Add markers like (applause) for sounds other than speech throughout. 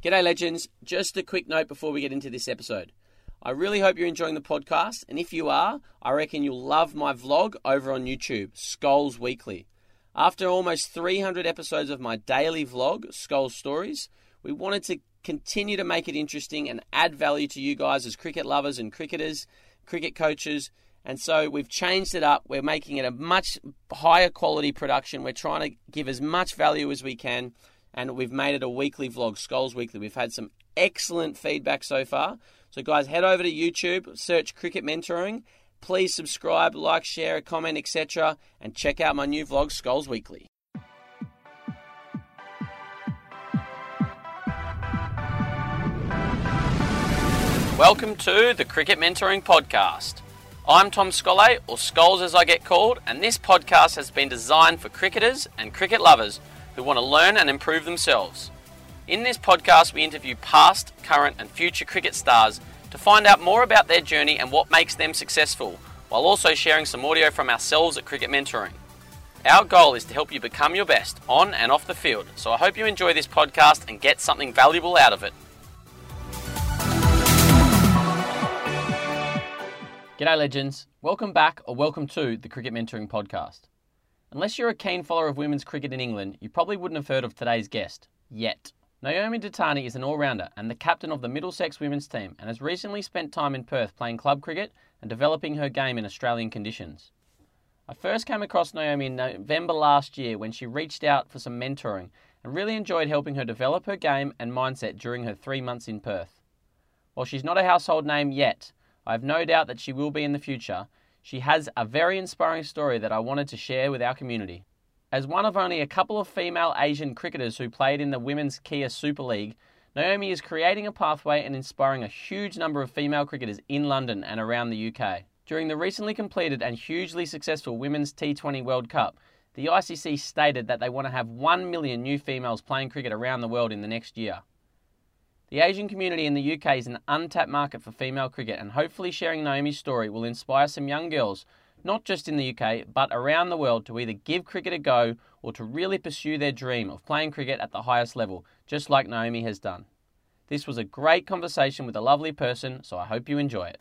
G'day, legends. Just a quick note before we get into this episode. I really hope you're enjoying the podcast, and if you are, I reckon you'll love my vlog over on YouTube, Skulls Weekly. After almost 300 episodes of my daily vlog, Skulls Stories, we wanted to continue to make it interesting and add value to you guys as cricket lovers and cricketers, cricket coaches. And so we've changed it up. We're making it a much higher quality production. We're trying to give as much value as we can. And we've made it a weekly vlog, Skulls Weekly. We've had some excellent feedback so far. So, guys, head over to YouTube, search Cricket Mentoring. Please subscribe, like, share, comment, etc. And check out my new vlog, Skulls Weekly. Welcome to the Cricket Mentoring Podcast. I'm Tom Scollay, or Skulls as I get called, and this podcast has been designed for cricketers and cricket lovers who want to learn and improve themselves. In this podcast, we interview past, current, and future cricket stars to find out more about their journey and what makes them successful, while also sharing some audio from ourselves at Cricket Mentoring. Our goal is to help you become your best on and off the field, so I hope you enjoy this podcast and get something valuable out of it. G'day, legends. Welcome back or welcome to the Cricket Mentoring Podcast. Unless you're a keen follower of women's cricket in England, you probably wouldn't have heard of today's guest, yet. Naomi Dattani is an all rounder and the captain of the Middlesex women's team and has recently spent time in Perth playing club cricket and developing her game in Australian conditions. I first came across Naomi in November last year when she reached out for some mentoring and really enjoyed helping her develop her game and mindset during her three months in Perth. While she's not a household name yet, I have no doubt that she will be in the future. She has a very inspiring story that I wanted to share with our community. As one of only a couple of female Asian cricketers who played in the Women's Kia Super League, Naomi is creating a pathway and inspiring a huge number of female cricketers in London and around the UK. During the recently completed and hugely successful Women's T20 World Cup, the ICC stated that they want to have 1 million new females playing cricket around the world in the next year. The Asian community in the UK is an untapped market for female cricket, and hopefully, sharing Naomi's story will inspire some young girls, not just in the UK, but around the world, to either give cricket a go or to really pursue their dream of playing cricket at the highest level, just like Naomi has done. This was a great conversation with a lovely person, so I hope you enjoy it.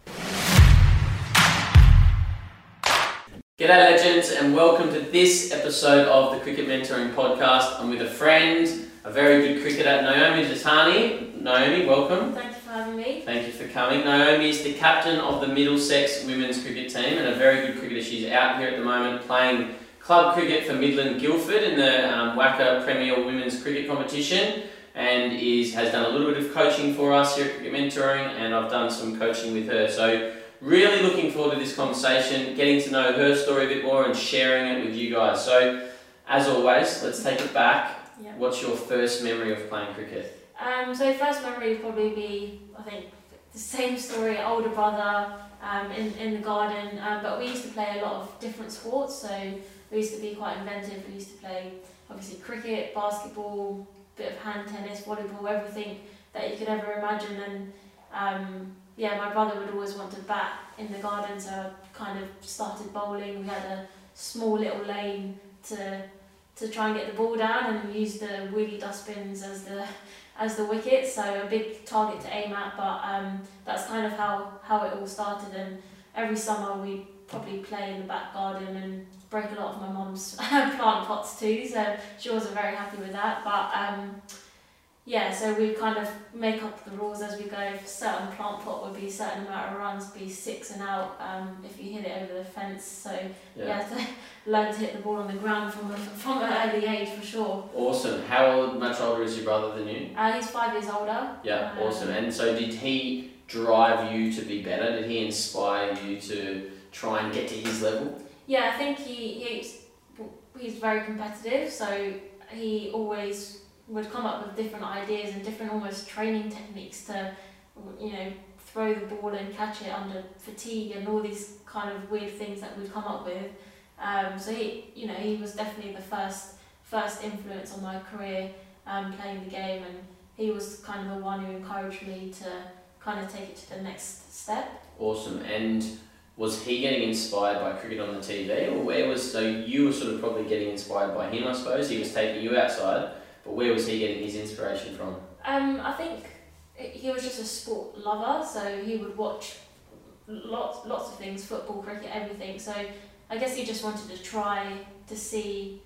G'day, legends, and welcome to this episode of the Cricket Mentoring Podcast. I'm with a friend, a very good cricketer, Naomi Dattani. Naomi, welcome. Thank you for having me. Thank you for coming. Naomi is the captain of the Middlesex women's cricket team and a very good cricketer. She's out here at the moment playing club cricket for Midland Guildford in the um, WACA Premier Women's Cricket Competition and is has done a little bit of coaching for us here at Cricket Mentoring and I've done some coaching with her. So really looking forward to this conversation, getting to know her story a bit more and sharing it with you guys. So as always, let's take it back. Yeah. What's your first memory of playing cricket? Um, so first memory would probably be, I think, the same story, older brother um, in, in the garden, um, but we used to play a lot of different sports, so we used to be quite inventive. We used to play, obviously, cricket, basketball, bit of hand tennis, volleyball, everything that you could ever imagine. And um, yeah, my brother would always want to bat in the garden, so I kind of started bowling. We had a small little lane to to try and get the ball down and use the wheelie dustbins as the as the wicket. So a big target to aim at, but um, that's kind of how how it all started. And every summer we probably play in the back garden and break a lot of my mum's (laughs) plant pots too. So she wasn't very happy with that, but. Um, yeah, so we kind of make up the rules as we go. Certain plant pot would be a certain amount of runs, be six and out um, if you hit it over the fence. So yeah, to (laughs) learn to hit the ball on the ground from a, (laughs) from an early age for sure. Awesome. How old, much older is your brother than you? Uh, he's five years older. Yeah, Um, awesome. And so, did he drive you to be better? Did he inspire you to try and get to his level? Yeah, I think he, he's he's very competitive. So he always would come up with different ideas and different almost training techniques to, you know, throw the ball and catch it under fatigue and all these kind of weird things that we'd come up with. Um, so he, you know, he was definitely the first first influence on my career um, playing the game, and he was kind of the one who encouraged me to kind of take it to the next step. Awesome. And was he getting inspired by cricket on the TV, or where was so you were sort of probably getting inspired by him? I suppose he was taking you outside, but where was he getting his inspiration from? Um, I think he was just a sport lover, so he would watch lots lots of things, football, cricket, everything. So I guess he just wanted to try to see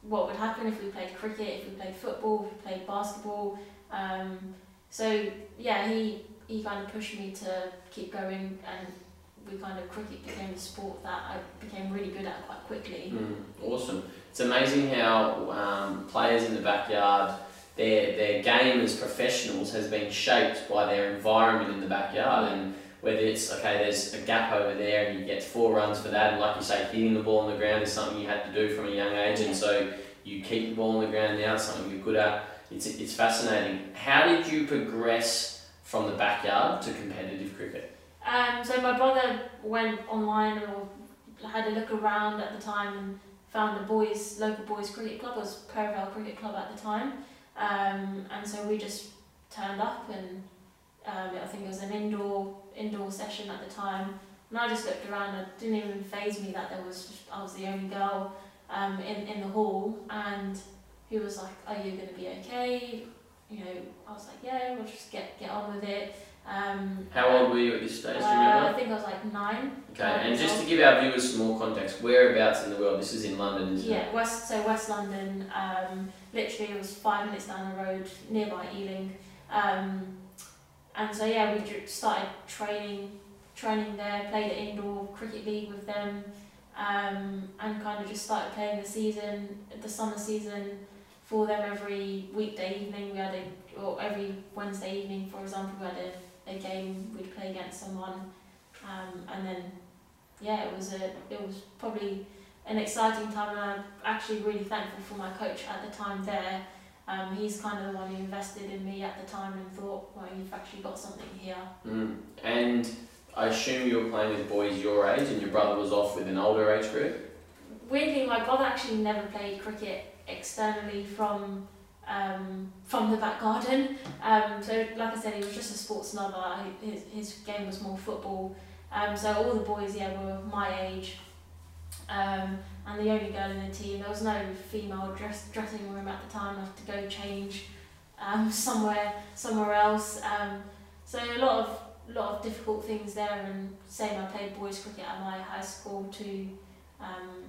what would happen if we played cricket, if we played football, if we played basketball. Um, so yeah, he he kind of pushed me to keep going, and we kind of cricket became a sport that I became really good at quite quickly. Mm, awesome! It's amazing how um, players in the backyard. Their, their game as professionals has been shaped by their environment in the backyard and whether it's okay there's a gap over there and you get four runs for that and like you say hitting the ball on the ground is something you had to do from a young age and so you keep the ball on the ground now something you're good at it's, it's fascinating how did you progress from the backyard to competitive cricket um, so my brother went online or had a look around at the time and found a boys local boys cricket club it was Perivale Cricket Club at the time. Um, and so we just turned up and um, I think it was an indoor indoor session at the time. And I just looked around and it didn't even phase me that there was just, I was the only girl um, in, in the hall. And he was like are you going to be okay? You know I was like yeah we'll just get get on with it um, how old were you at this stage do you uh, remember I think I was like nine okay and just to give our viewers some more context whereabouts in the world this is in London isn't it yeah west so West London um, literally it was five minutes down the road nearby Ealing um, and so yeah, we started training, training there. Played at indoor cricket league with them, um, and kind of just started playing the season, the summer season, for them every weekday evening. We had a, or every Wednesday evening, for example, we had a, a game. We'd play against someone, um, and then yeah, it was a, it was probably an exciting time, and I'm actually really thankful for my coach at the time there um, he's kind of the one who invested in me at the time and thought, well, you've actually got something here. Mm. And I assume you were playing with boys your age and your brother was off with an older age group? Weirdly, my brother actually never played cricket externally from um, from the back garden. Um, so, like I said, he was just a sports lover. His, his game was more football. Um, so all the boys, yeah, were my age. Um, and the only girl in the team. There was no female dress, dressing room at the time. I had to go change um, (laughs) somewhere somewhere else. Um, so a lot of lot of difficult things there. And same, I played boys cricket at my high school too. Um,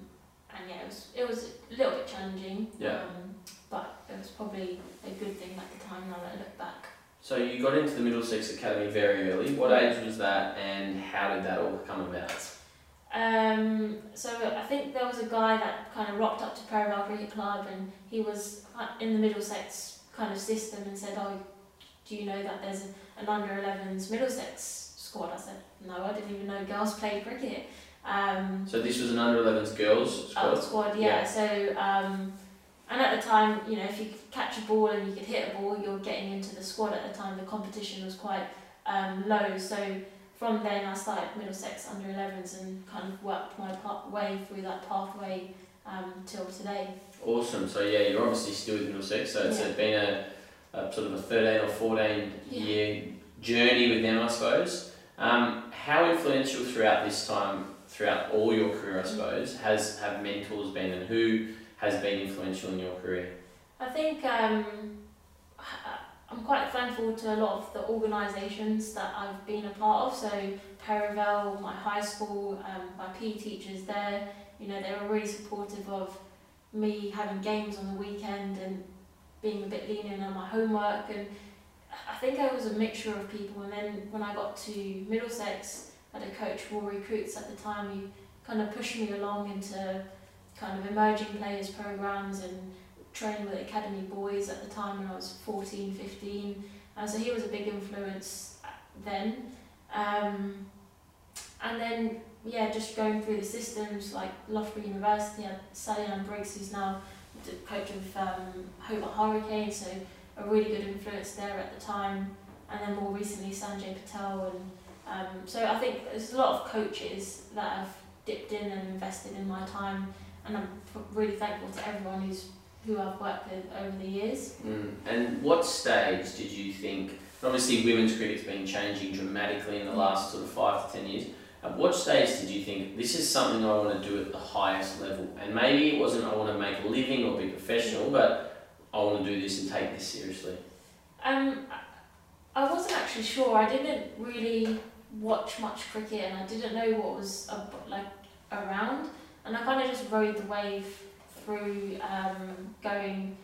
and yeah, it was it was a little bit challenging. Yeah. Um, but it was probably a good thing at the time. Now that I look back. So you got into the Middlesex Academy very early. What age was that, and how did that all come about? Um, so I think there was a guy that kind of rocked up to Perivale Cricket Club and he was uh, in the Middlesex kind of system and said, oh, do you know that there's an under 11s Middlesex squad? I said, no, I didn't even know girls played cricket. Um, so this was an under 11s girls squad? Squad, yeah. yeah. So, um, and at the time, you know, if you could catch a ball and you could hit a ball, you're getting into the squad at the time. The competition was quite um, low. So from then I started Middlesex under 11s and kind of worked my way through that pathway um, till today. Awesome. So yeah, you're obviously still with Middlesex. So it's yeah. been a, a, sort of a 13 or 14 yeah. year journey with them, I suppose. Um, how influential throughout this time, throughout all your career, I mm. suppose, has have mentors been, and who has been influential in your career? I think um, I'm quite thankful to a lot of the organisations that I've been a part of. So Perivale, my high school, um, my PE teachers there, you know, they were really supportive of me having games on the weekend and being a bit lenient on my homework. And I think I was a mixture of people. And then when I got to Middlesex, had a coach, Rory Recruits at the time, who kind of pushed me along into kind of emerging players programs and training with Academy Boys at the time when I was 14, 15. Uh, so he was a big influence then. Um, and then, yeah, just going through the systems like Loughborough University, had Salliann Briggs, who's now the coach of um, Hobart Hurricanes, so a really good influence there at the time. And then more recently, Sanjay Patel. And um, so I think there's a lot of coaches that have dipped in and invested in my time. And I'm really thankful to everyone who's who I've worked with over the years. Mm. And what stage did you think? Obviously, women's cricket's been changing dramatically in the last sort of five to ten years. At what stage did you think this is something I want to do at the highest level? And maybe it wasn't I want to make a living or be professional, but I want to do this and take this seriously. Um, I wasn't actually sure. I didn't really watch much cricket, and I didn't know what was like around. And I kind of just rode the wave through um, going.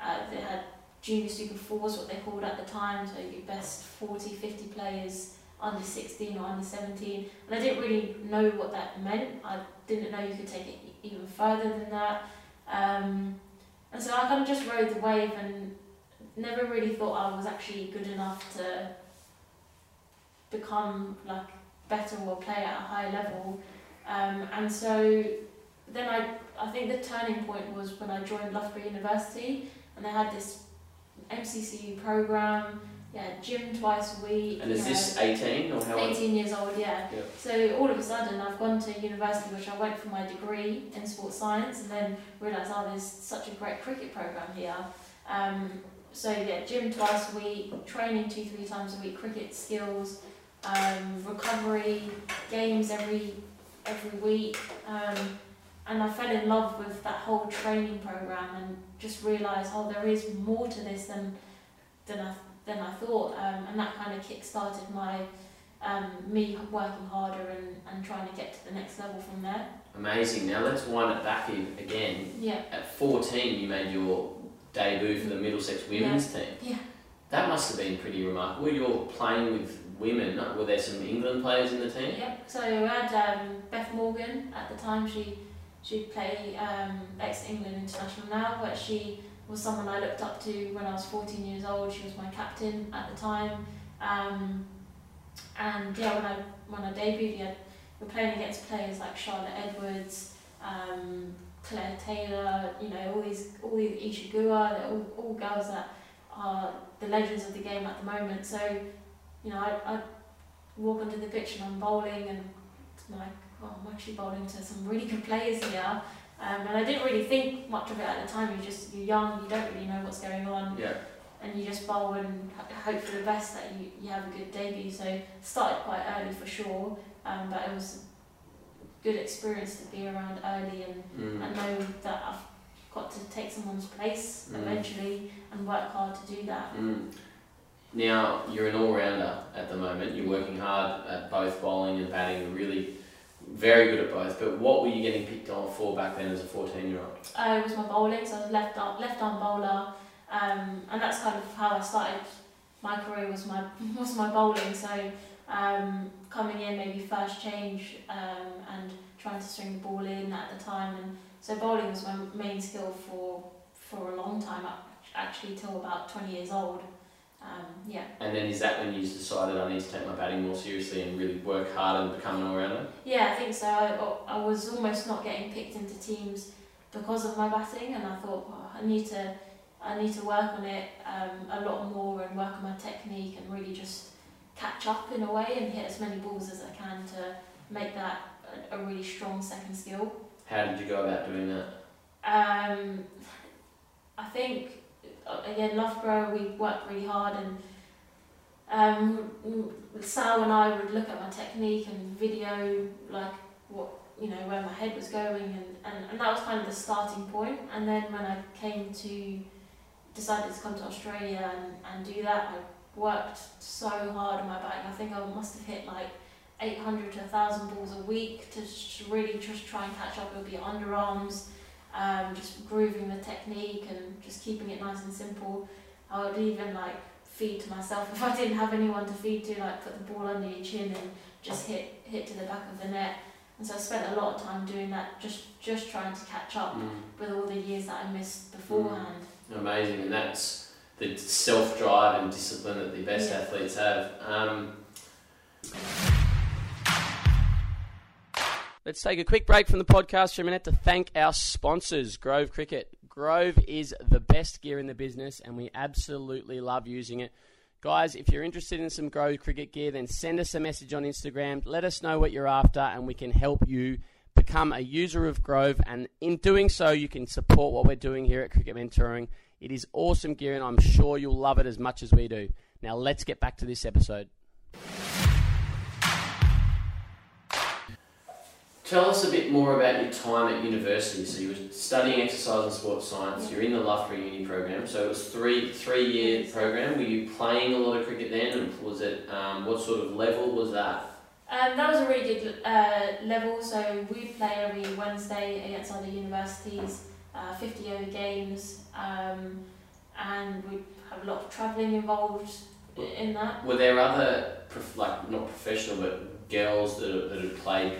Uh, they had junior super fours, what they called at the time, so your best 40, 50 players under 16 or under 17. And I didn't really know what that meant. I didn't know you could take it even further than that. Um, and so I kind of just rode the wave and never really thought I was actually good enough to become like better or play at a high level. Um, and so then I, I think the turning point was when I joined Loughborough University and they had this MCCU program, yeah, gym twice a week. And is you this know, 18 or how old? 18 years old, yeah. Yeah. So all of a sudden, I've gone to university, which I went for my degree in sports science, and then realised, oh, there's such a great cricket program here. Um, so yeah, gym twice a week, training two, three times a week, cricket skills, um, recovery, games every every week. Um, and I fell in love with that whole training program and just realised, oh, there is more to this than than I than I thought, um, and that kind of kick-started my um, me working harder and, and trying to get to the next level from there. Amazing. Now let's wind it back in again. Yeah, At 14, you made your debut for the Middlesex women's team. Yeah. That must have been pretty remarkable. You're playing with women. Were there some England players in the team? Yep. So we had um, Beth Morgan at the time. She she played um, ex England international now, but she was someone I looked up to when I was 14 years old. She was my captain at the time. Um, and yeah, when I when I debuted, we were playing against players like Charlotte Edwards, um, Claire Taylor, you know, all these all these Isa Guha, they're all, all girls that are the legends of the game at the moment. So, you know, I, I walk onto the pitch and I'm bowling and it's like, oh, I'm actually bowling to some really good players here. Um, and I didn't really think much of it at the time. You just you're young, you don't really know what's going on, Yeah. and you just bowl and hope for the best that you, you have a good debut. So started quite early for sure, um, but it was a good experience to be around early and, Mm. and know that I've got to take someone's place Mm. eventually and work hard to do that. Mm. Now you're an all-rounder at the moment. You're working hard at both bowling and batting. You're really very good at both. But what were you getting picked on for back then as a 14-year-old? Uh, it was my bowling, so I was left arm, left arm bowler, um, and that's kind of how I started. My career was my (laughs) was my bowling. So um, coming in, maybe first change, um, and trying to swing the ball in at the time, and so bowling was my main skill for for a long time, ac- actually till about twenty years old. Um, yeah. And then is that when you decided I need to take my batting more seriously and really work hard and become an all-rounder? Yeah, I think so. I, I was almost not getting picked into teams because of my batting, and I thought well, I need to, I need to work on it um, a lot more and work on my technique and really just catch up in a way and hit as many balls as I can to make that a, a really strong second skill. How did you go about doing that? Um, I think again Loughborough we worked really hard and um, Sal and I would look at my technique and video like what you know where my head was going and, and, and that was kind of the starting point. and then when I came to decided to come to Australia and, and do that I worked so hard on my batting I think I must have hit like 800 to 1000 balls a week to really just try and catch up it would be underarms um, just grooving the technique and just keeping it nice and simple. I would even like feed to myself (laughs) if I didn't have anyone to feed to, like put the ball under your chin and just hit hit to the back of the net. And so I spent a lot of time doing that, just just trying to catch up Mm. with all the years that I missed beforehand. Amazing, and that's the self-drive and discipline that the best Yeah. athletes have. Um, Let's take a quick break from the podcast for a minute to thank our sponsors, Grove Cricket. Grove is the best gear in the business, and we absolutely love using it. Guys, if you're interested in some Grove Cricket gear, then send us a message on Instagram. Let us know what you're after, and we can help you become a user of Grove. And in doing so, you can support what we're doing here at Cricket Mentoring. It is awesome gear, and I'm sure you'll love it as much as we do. Now, let's get back to this episode. Tell us a bit more about your time at university. So you were studying exercise and sports science. You're in the Loughborough Uni program. So it was three three year program. Were you playing a lot of cricket then, and was it um, what sort of level was that? Um, that was a really good uh, level. So we play every Wednesday against other universities, uh, 50 over games, um, and we have a lot of travelling involved in that. Were there other prof- like not professional but girls that that had played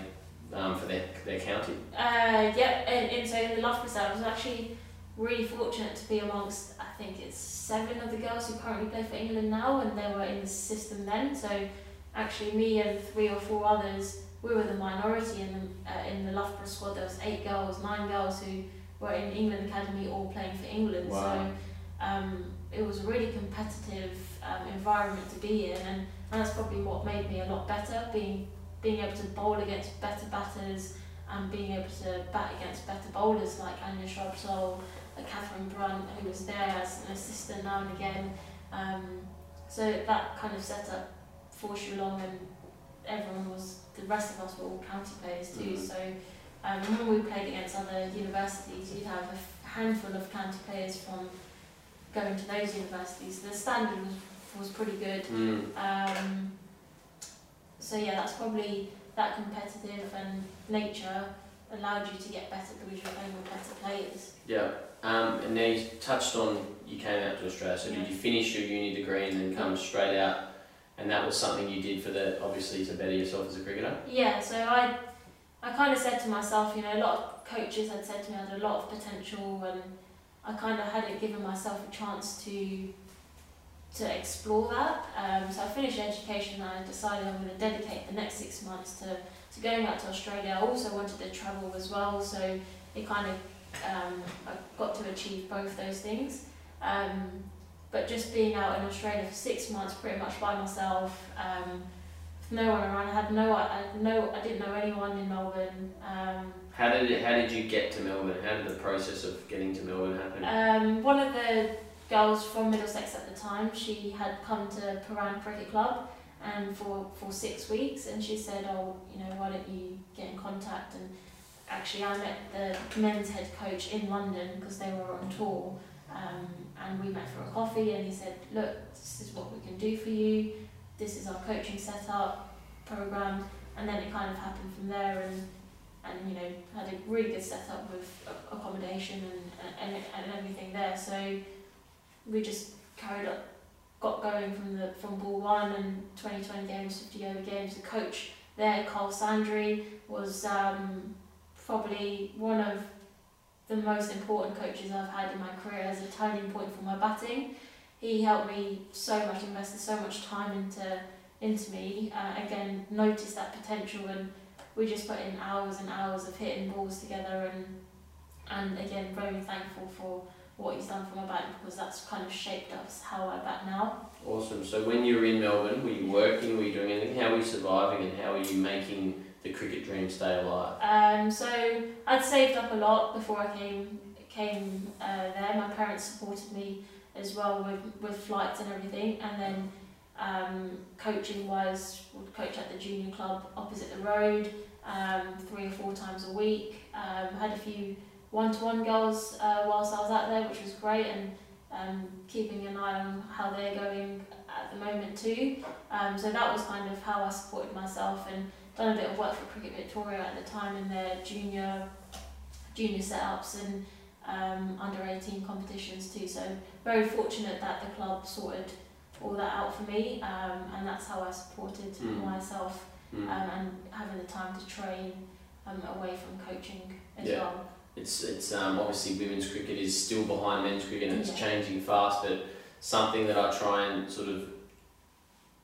um, for their their county? Uh, yeah, and, and so in the Loughborough side, I was actually really fortunate to be amongst, I think it's seven of the girls who currently play for England now, and they were in the system then. So actually, me and three or four others, we were the minority in the, uh, in the Loughborough squad. There was eight girls, nine girls who were in England Academy, all playing for England. Wow. So um, it was a really competitive um, environment to be in, and, and that's probably what made me a lot better, being being able to bowl against better batters and being able to bat against better bowlers like Anya Shrubsole, like Catherine Brunt, who was there as an assistant now and again. Um, so that kind of setup forced you along, and everyone was the rest of us were all county players too. Mhm. So um, when we played against other universities, you'd have a handful of county players from going to those universities. The standard was was pretty good. Mm. Um, so yeah, that's probably that competitive and nature allowed you to get better because you're playing with better players. Yeah. Um, and now you touched on you came out to Australia. So Yeah. did you finish your uni degree and then come straight out? And that was something you did for the obviously to better yourself as a cricketer. Yeah, so I, I kind of said to myself, you know, a lot of coaches had said to me I had a lot of potential, and I kind of hadn't given myself a chance to, to explore that. Um, so I finished education and I decided I'm going to dedicate the next six months to, to going out to Australia. I also wanted to travel as well, so it kind of um, I got to achieve both those things. Um, but just being out in Australia for six months, pretty much by myself. Um, with no one around. I had no, I had no, I didn't know anyone in Melbourne. Um, How did it, how did you get to Melbourne? How did the process of getting to Melbourne happen? um, one of the girls from Middlesex at the time, she had come to Prahran Cricket Club, and for for six weeks, and she said, "Oh, you know, why don't you get in contact?" And actually, I met the men's head coach in London because they were on tour, um, and we met for a coffee, and he said, "Look, this is what we can do for you. This is our coaching setup program," and then it kind of happened from there, and and you know had a really good setup with accommodation and, and and everything there. So we just carried up, got going from the from ball one and 20, 20 games, 50 over games. The coach there, Carl Sandry, was um, probably one of the most important coaches I've had in my career as a turning point for my batting. He helped me so much, invested so much time into into me. Uh, again, noticed that potential, and we just put in hours and hours of hitting balls together. And and again, very thankful for what he's done for my batting because that's kind of shaped us how I bat now. Awesome. So when you were in Melbourne, were you working? Were you doing anything? How were you surviving? And how were you making the cricket dream stay alive? Um, so I'd saved up a lot before I came came uh, there. My parents supported me as well with, with flights and everything, and then um, coaching wise, would coach at the junior club opposite the road um, three or four times a week. Um, had a few one to one goals uh, whilst I was out there, which was great, and um, keeping an eye on how they're going at the moment too. Um, so that was kind of how I supported myself and done a bit of work for Cricket Victoria at the time in their junior junior setups and um, under 18 competitions too. So very fortunate that the club sorted all that out for me, um, and that's how I supported Mm. myself Mm. um, and having the time to train um, away from coaching as Yeah. well. It's it's um, obviously women's cricket is still behind men's cricket and it's Yeah. changing fast. But something that I try and sort of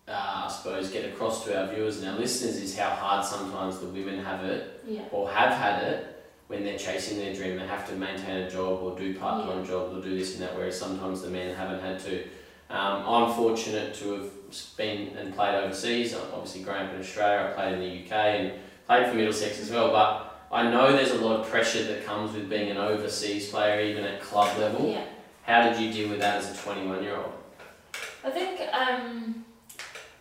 uh, I suppose get across to our viewers and our listeners is how hard sometimes the women have it Yeah. or have had it when they're chasing their dream. They have to maintain a job or do part time jobs or do this and that. Whereas sometimes the men haven't had to. Um, I'm fortunate to have been and played overseas. I'm obviously growing up in Australia. I played in the UK and played for Middlesex as well. But I know there's a lot of pressure that comes with being an overseas player, even at club level. Yeah. How did you deal with that as a 21 year old? I think um,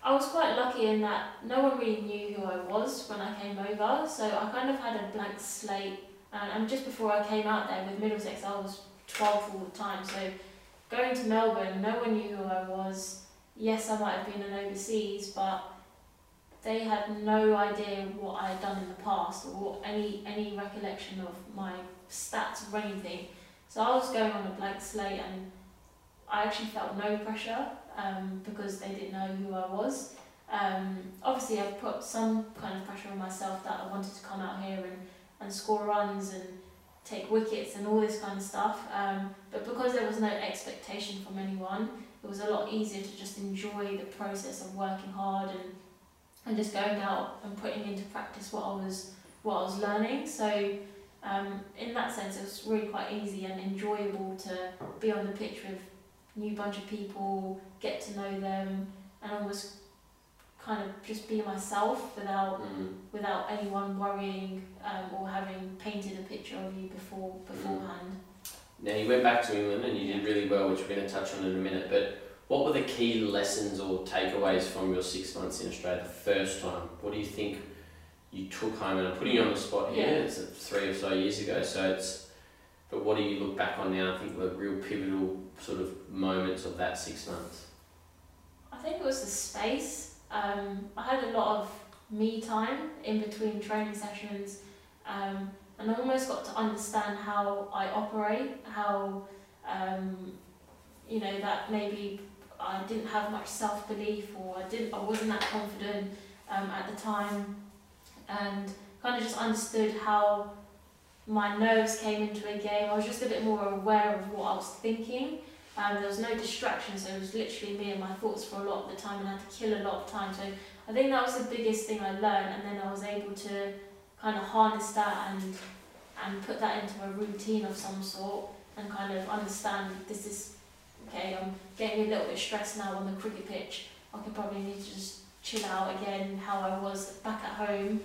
I was quite lucky in that no one really knew who I was when I came over, so I kind of had a blank slate. And, and just before I came out there with Middlesex, I was 12 all the time. So going to Melbourne, no one knew who I was. Yes, I might have been an overseas, but they had no idea what I had done in the past or any any recollection of my stats or anything. So I was going on a blank slate, and I actually felt no pressure um, because they didn't know who I was. Um, obviously, I put some kind of pressure on myself that I wanted to come out here and, and score runs and take wickets and all this kind of stuff. Um, but because there was no expectation from anyone, it was a lot easier to just enjoy the process of working hard and and just going out and putting into practice what I was what I was learning. So um, in that sense, it was really quite easy and enjoyable to be on the pitch with new bunch of people, get to know them, and almost kind of just be myself without Mm. without anyone worrying um, or having painted a picture of you before beforehand. Now you went back to England and you did really well, which we're going to touch on in a minute. But what were the key lessons or takeaways from your six months in Australia the first time? What do you think you took home? And I'm putting you on the spot here. Yeah. It's three or so years ago, so it's. But what do you look back on now? I think the real pivotal sort of moments of that six months. I think it was the space. Um, I had a lot of me time in between training sessions, um, and I almost got to understand how I operate, how um, you know that maybe I didn't have much self belief or I didn't I wasn't that confident um, at the time, and kind of just understood how my nerves came into a game. I was just a bit more aware of what I was thinking. Um, there was no distraction, so it was literally me and my thoughts for a lot of the time, and I had to kill a lot of time. So I think that was the biggest thing I learned, and then I was able to kind of harness that and and put that into a routine of some sort, and kind of understand this is okay. I'm getting a little bit stressed now on the cricket pitch. I could probably need to just chill out again, how I was back at home,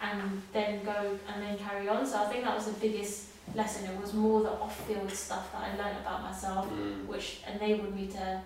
and then go and then carry on. So I think that was the biggest lesson. It was more the off-field stuff that I learned about myself Mm. which enabled me to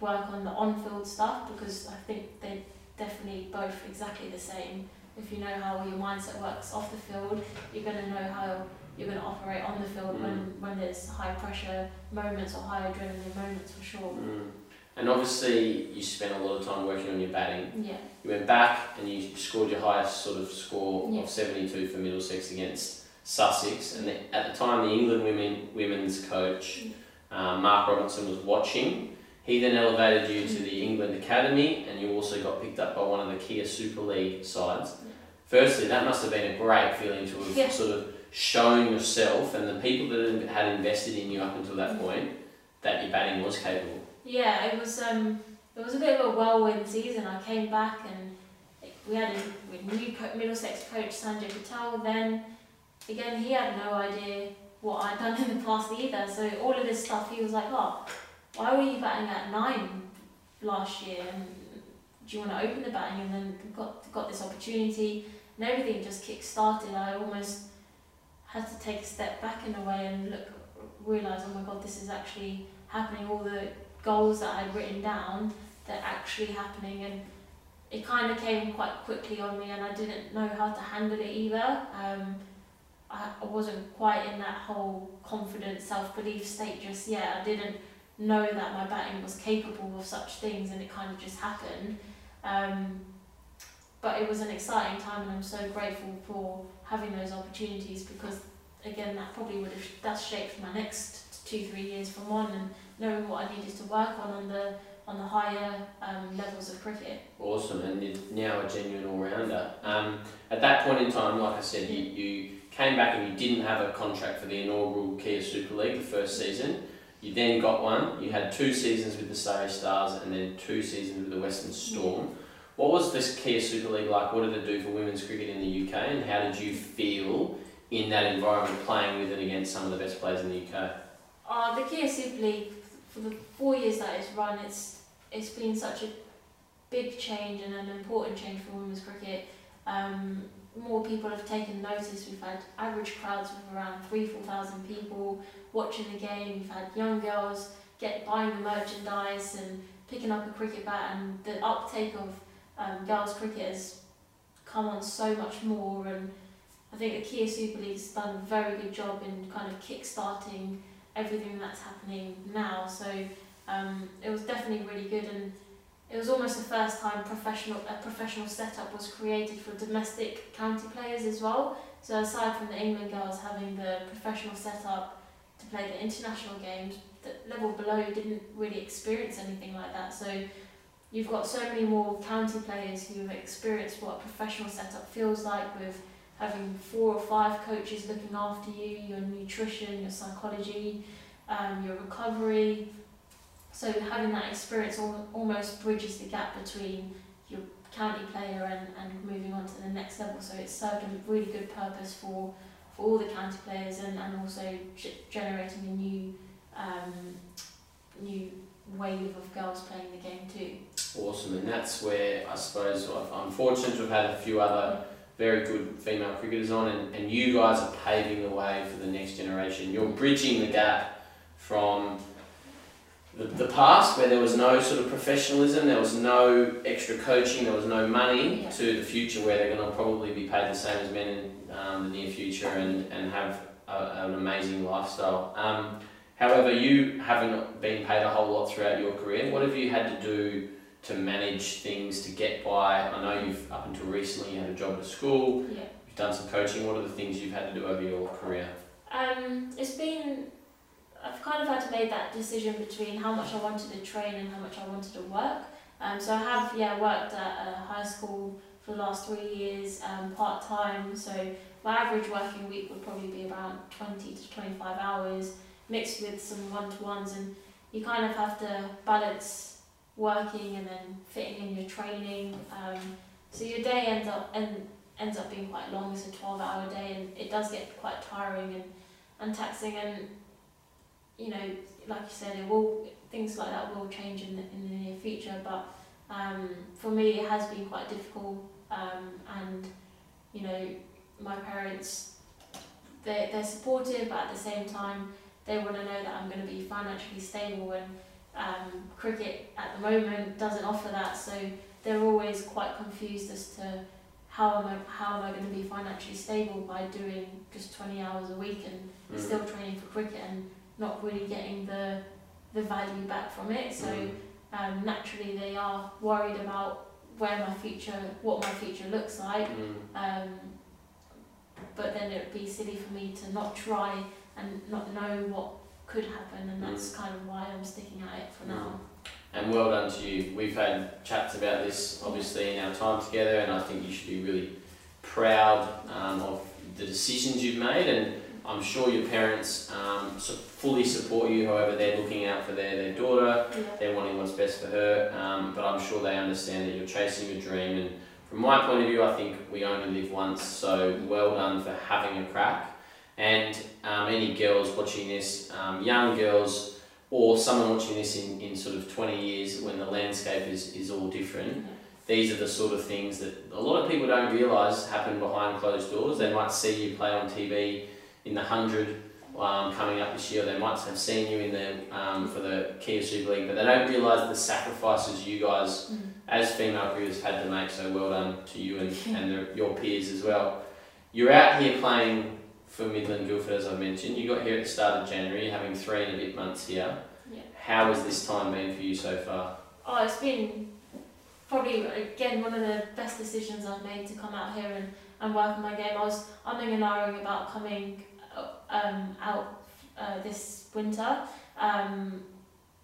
work on the on-field stuff because I think they're definitely both exactly the same. If you know how your mindset works off the field, you're going to know how you're going to operate on the field when, when there's high pressure moments or high adrenaline moments for sure. Mm. And obviously, you spent a lot of time working on your batting. Yeah, You went back and you scored your highest sort of score Yeah. of 72 for Middlesex against Sussex. And the, at the time, the England women women's coach, uh, Mark Robinson, was watching. He then elevated you to the England Academy, and you also got picked up by one of the Kia Super League sides. Yeah. Firstly, that must have been a great feeling to have Yeah. sort of shown yourself and the people that had invested in you up until that point that your batting was capable. yeah. It was um, it was a bit of a whirlwind season. I came back and we had a new Middlesex coach Sanjay Patel. Then again, he had no idea what I'd done (laughs) in the past either. So all of this stuff, he was like, "Oh, why were you batting at nine last year? And do you want to open the batting?" And then got got this opportunity, and everything just kick started. I almost had to take a step back in a way and look, realize, oh my god, this is actually happening. All the goals that I'd written down, they're actually happening, and it kind of came quite quickly on me, and I didn't know how to handle it either. Um, I, I wasn't quite in that whole confident self-belief state just yet. I didn't know that my batting was capable of such things, and it kind of just happened. Um, but it was an exciting time, and I'm so grateful for having those opportunities because, again, that probably would have that's shaped my next two three years from on, and knowing what I needed to work on on the on the higher um, levels of cricket. Awesome, and you're now a genuine all rounder. Um, at that point in time, like I said, you, you came back and you didn't have a contract for the inaugural Kia Super League the first season. You then got one. You had two seasons with the Surrey Stars and then two seasons with the Western Storm. What was this Kia Super League like? What did it do for women's cricket in the UK, and how did you feel in that environment playing with and against some of the best players in the UK? Uh, the Kia Super League, for the four years that it's run, it's it's been such a big change and an important change for women's cricket. Um, more people have taken notice. We've had average crowds of around three, four thousand people watching the game. We've had young girls get buying the merchandise and picking up a cricket bat and the uptake of um, girls cricket has come on so much more and I think the Kia Super League's done a very good job in kind of kick-starting everything that's happening now. So um, it was definitely really good and it was almost the first time professional a professional setup was created for domestic county players as well. So aside from the England girls having the professional setup to play the international games, the level below didn't really experience anything like that. So you've got so many more county players who have experienced what a professional setup feels like with having four or five coaches looking after you, your nutrition, your psychology, um, your recovery. So having that experience al- almost bridges the gap between your county player and, and moving on to the next level. So it's served a really good purpose for, for all the county players and, and also generating a new um, new wave of girls playing the game too. Awesome, and that's where I suppose I'm fortunate to have had a few other very good female cricketers on, and, and you guys are paving the way for the next generation. You're bridging the gap from the, the past, where there was no sort of professionalism, there was no extra coaching, there was no money, Yeah. to the future where they're going to probably be paid the same as men in um, the near future and, and have a, an amazing lifestyle. Um, however, you haven't been paid a whole lot throughout your career. What have you had to do to manage things to get by? I know you've up until recently you had a job at school. Yeah. You've done some coaching. What are the things you've had to do over your career? Um, it's been, I've kind of had to make that decision between how much I wanted to train and how much I wanted to work. Um, so I have, yeah, worked at a high school for the last three years, um, part time. So my average working week would probably be about 20 to 25 hours, mixed with some one to ones. And you kind of have to balance working and then fitting in your training. Um, so your day ends up and ends up being quite long. It's a 12 hour day and it does get quite tiring and, and taxing and you know like you said it will things like that will change in the, in the near future but um, for me it has been quite difficult um, and you know my parents they they're supportive but at the same time they want to know that I'm going to be financially stable and um, cricket at the moment doesn't offer that so they're always quite confused as to how am I how am I going to be financially stable by doing just 20 hours a week and Mm. still training for cricket and not really getting the the value back from it. So Mm. um, naturally they are worried about where my future, what my future looks like. Mm. Um, but then it would be silly for me to not try and not know what could happen, and that's kind of why I'm sticking at it for now. And well done to you. We've had chats about this obviously in our time together, and I think you should be really proud um, of the decisions you've made. And I'm sure your parents um, su- fully support you, however, they're looking out for their, their daughter, Yeah. they're wanting what's best for her. Um, but I'm sure they understand that you're chasing your dream. And from my point of view, I think we only live once, so well done for having a crack. And um, any girls watching this, um, young girls, or someone watching this in, in sort of 20 years when the landscape is, is all different, these are the sort of things that a lot of people don't realise happen behind closed doors. They might see you play on TV in the 100 um, coming up this year, they might have seen you in the, um, for the Kia Super League, but they don't realise the sacrifices you guys Mm. as female cricketers had to make, so well done to you and, (laughs) and the, your peers as well. You're out here playing for Midland Guildford, as I mentioned. You got here at the start of January, having three and a bit months here. Yeah. How has this time been for you so far? Oh, it's been probably again one of the best decisions I've made to come out here and, and work on my game. I was umming and ahhing about coming uh, um, out uh, this winter, um,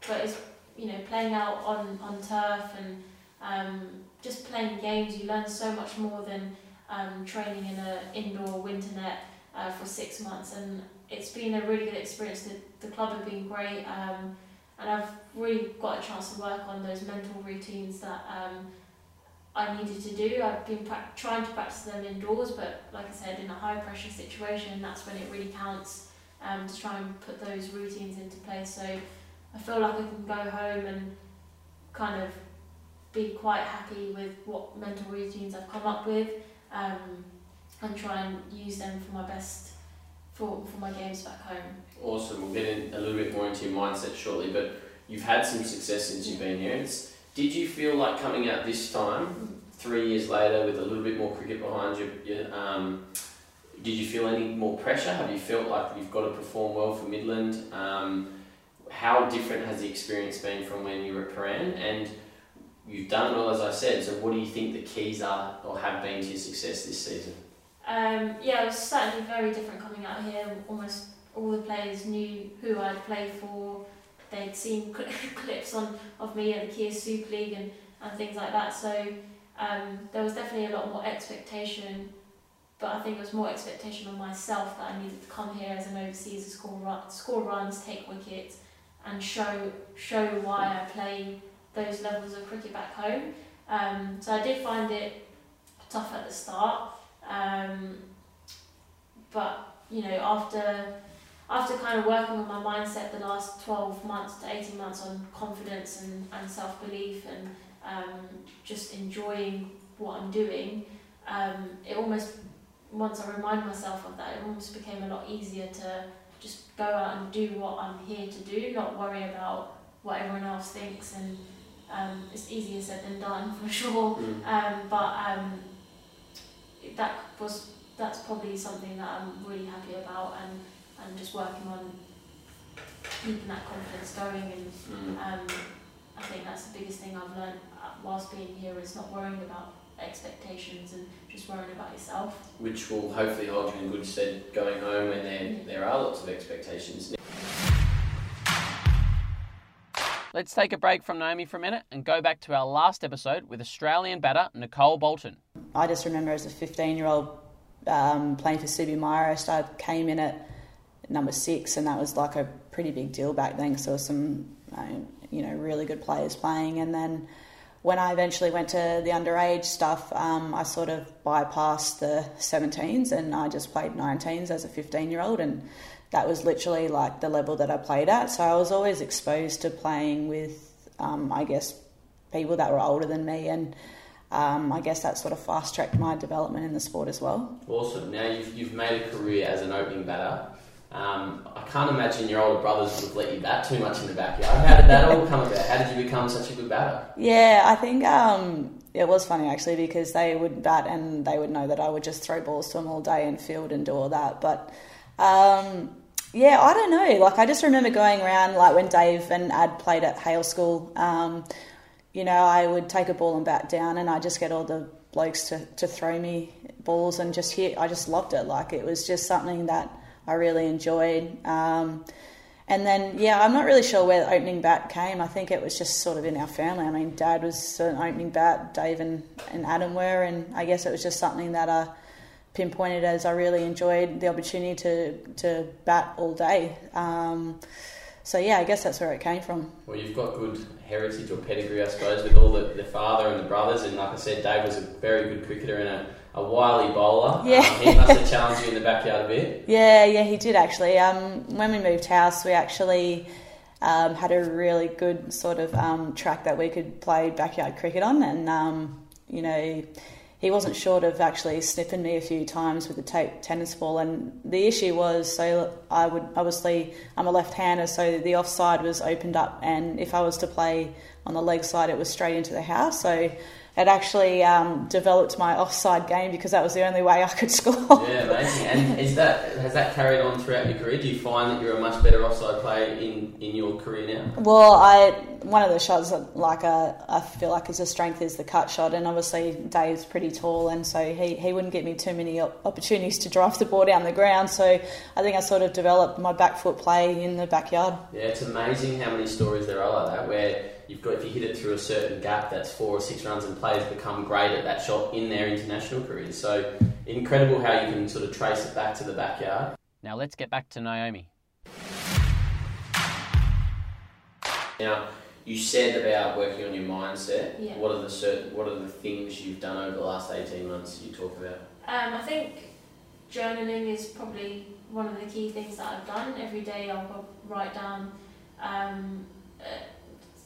but it's you know playing out on, on turf and um, just playing games. You learn so much more than um, training in a indoor winter net uh, for six months, and it's been a really good experience. The, the club have been great. Um, and I've really got a chance to work on those mental routines that um, I needed to do. I've been trying to practice them indoors, but like I said, in a high pressure situation, that's when it really counts um, to try and put those routines into place. So I feel like I can go home and kind of be quite happy with what mental routines I've come up with um, and try and use them for my best for, for my games back home. Awesome. We'll get in a little bit more into your mindset shortly, but you've had some success since you've been here. It's, did you feel like coming out this time, three years later, with a little bit more cricket behind you? um, did you feel any more pressure? Have you felt like you've got to perform well for Midland? Um, how different has the experience been from when you were at Prahran? And you've done well, as I said. So, what do you think the keys are or have been to your success this season? Um, yeah, it was certainly very different coming out here. Almost all the players knew who I'd played for. They'd seen (laughs) clips on of me at the Kia Super League and, and things like that. So um, there was definitely a lot more expectation. But I think it was more expectation on myself that I needed to come here as an overseas, to score run, score runs, take wickets, and show show why I play those levels of cricket back home. Um, so I did find it tough at the start, um, but you know after after kind of working on my mindset the last 12 months to 18 months on confidence and, and self-belief and um, just enjoying what I'm doing, um, it almost, once I remind myself of that, it almost became a lot easier to just go out and do what I'm here to do, not worry about what everyone else thinks and um, it's easier said than done (laughs) for sure. Mm. Um, but um, that was that's probably something that I'm really happy about and, and just working on keeping that confidence going and Mm. um, I think that's the biggest thing I've learned uh, whilst being here is not worrying about expectations and just worrying about yourself. Which will hopefully hold you in good stead going home when there, there are lots of expectations. Let's take a break from Naomi for a minute and go back to our last episode with Australian batter Nicole Bolton. I just remember as a 15 year old um, playing for Subi Myrost, I came in at number six, and that was like a pretty big deal back then because there was some, uh, you know, really good players playing. And then when I eventually went to the underage stuff, um, I sort of bypassed the 17s and I just played 19s as a 15 year old. And that was literally like the level that I played at. So I was always exposed to playing with, um, I guess, people that were older than me. And um, I guess that sort of fast tracked my development in the sport as well. Awesome. Now you've, you've made a career as an opening batter. Um, I can't imagine your older brothers would let you bat too much in the backyard. How did that all come about? How did you become such a good batter? Yeah, I think um, it was funny actually because they would bat and they would know that I would just throw balls to them all day and field and do all that. But um, yeah, I don't know. Like I just remember going around like when Dave and Ad played at Hale School. Um, you know, I would take a ball and bat down, and I just get all the blokes to, to throw me balls and just hit. I just loved it. Like it was just something that I really enjoyed. Um, and then, yeah, I'm not really sure where the opening bat came. I think it was just sort of in our family. I mean, Dad was an opening bat, Dave and, and Adam were, and I guess it was just something that I pinpointed as I really enjoyed the opportunity to, to bat all day. Um, so, yeah, I guess that's where it came from. Well, you've got good heritage or pedigree, I suppose, with all the, the father and the brothers. And like I said, Dave was a very good cricketer and a, a wily bowler. Yeah. Um, he must have challenged you in the backyard a bit. (laughs) Yeah, yeah, he did actually. Um, when we moved house, we actually um, had a really good sort of um, track that we could play backyard cricket on, and um, you know, he wasn't short of actually snipping me a few times with the tape tennis ball. And the issue was, so I would obviously I'm a left-hander, so the offside was opened up, and if I was to play on the leg side, it was straight into the house. So it actually um, developed my offside game because that was the only way I could (laughs) score. Yeah, amazing. And is that has that carried on throughout your career? Do you find that you're a much better offside player in, in your career now? Well, I one of the shots that like a, I feel like is a strength is the cut shot, and obviously Dave's pretty tall, and so he, he wouldn't give me too many opportunities to drive the ball down the ground. So I think I sort of developed my back foot play in the backyard. Yeah, it's amazing how many stories there are like that where you've got if you hit it through a certain gap that's four or six runs and players become great at that shot in their international careers. So incredible how you can sort of trace it back to the backyard. Now let's get back to Naomi. Now you said about working on your mindset. Yeah. What are the certain what are the things you've done over the last eighteen months you talk about? Um, I think journaling is probably one of the key things that I've done. Every day I'll write down um, uh,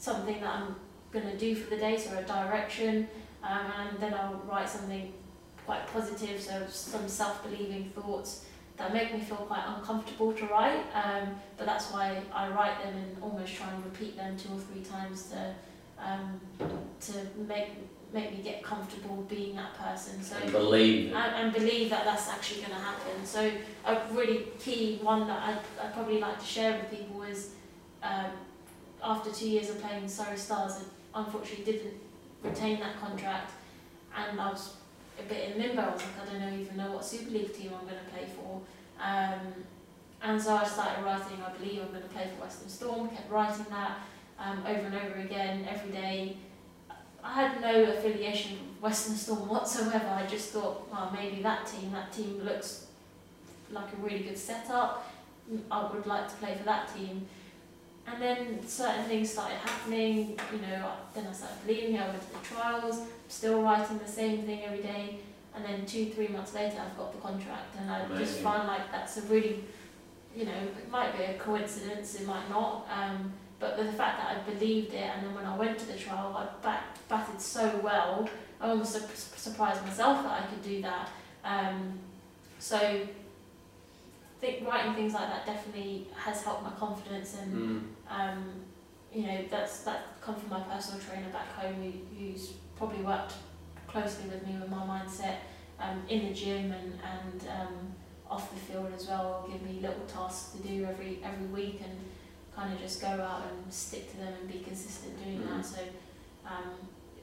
something that I'm going to do for the day, so a direction, um, and then I'll write something quite positive, so some self-believing thoughts that make me feel quite uncomfortable to write. Um, but that's why I write them and almost try and repeat them two or three times to um, to make make me get comfortable being that person. So And believe. and, and believe that that's actually going to happen. So a really key one that I'd, I'd probably like to share with people is um, after two years of playing Surrey Stars, I unfortunately didn't retain that contract, and I was a bit in limbo. I was like, I don't know, even know what Super League team I'm going to play for. Um, and so I started writing, I believe I'm going to play for Western Storm, kept writing that um, over and over again, every day. I had no affiliation with Western Storm whatsoever. I just thought, well, maybe that team, that team looks like a really good setup. I would like to play for that team. And then certain things started happening, you know, then I started believing, I went to the trials, still writing the same thing every day, and then two, three months later I've got the contract and I just Amazing. find like that's a really, you know, it might be a coincidence, it might not, um, but the fact that I believed it and then when I went to the trial I bat, batted so well, I almost su- surprised myself that I could do that. Um, so I think writing things like that definitely has helped my confidence and Mm. Um, you know, that's that come from my personal trainer back home who, who's probably worked closely with me with my mindset um, in the gym and, and um, off the field as well. Will give me little tasks to do every every week and kind of just go out and stick to them and be consistent doing Mm. that. So um,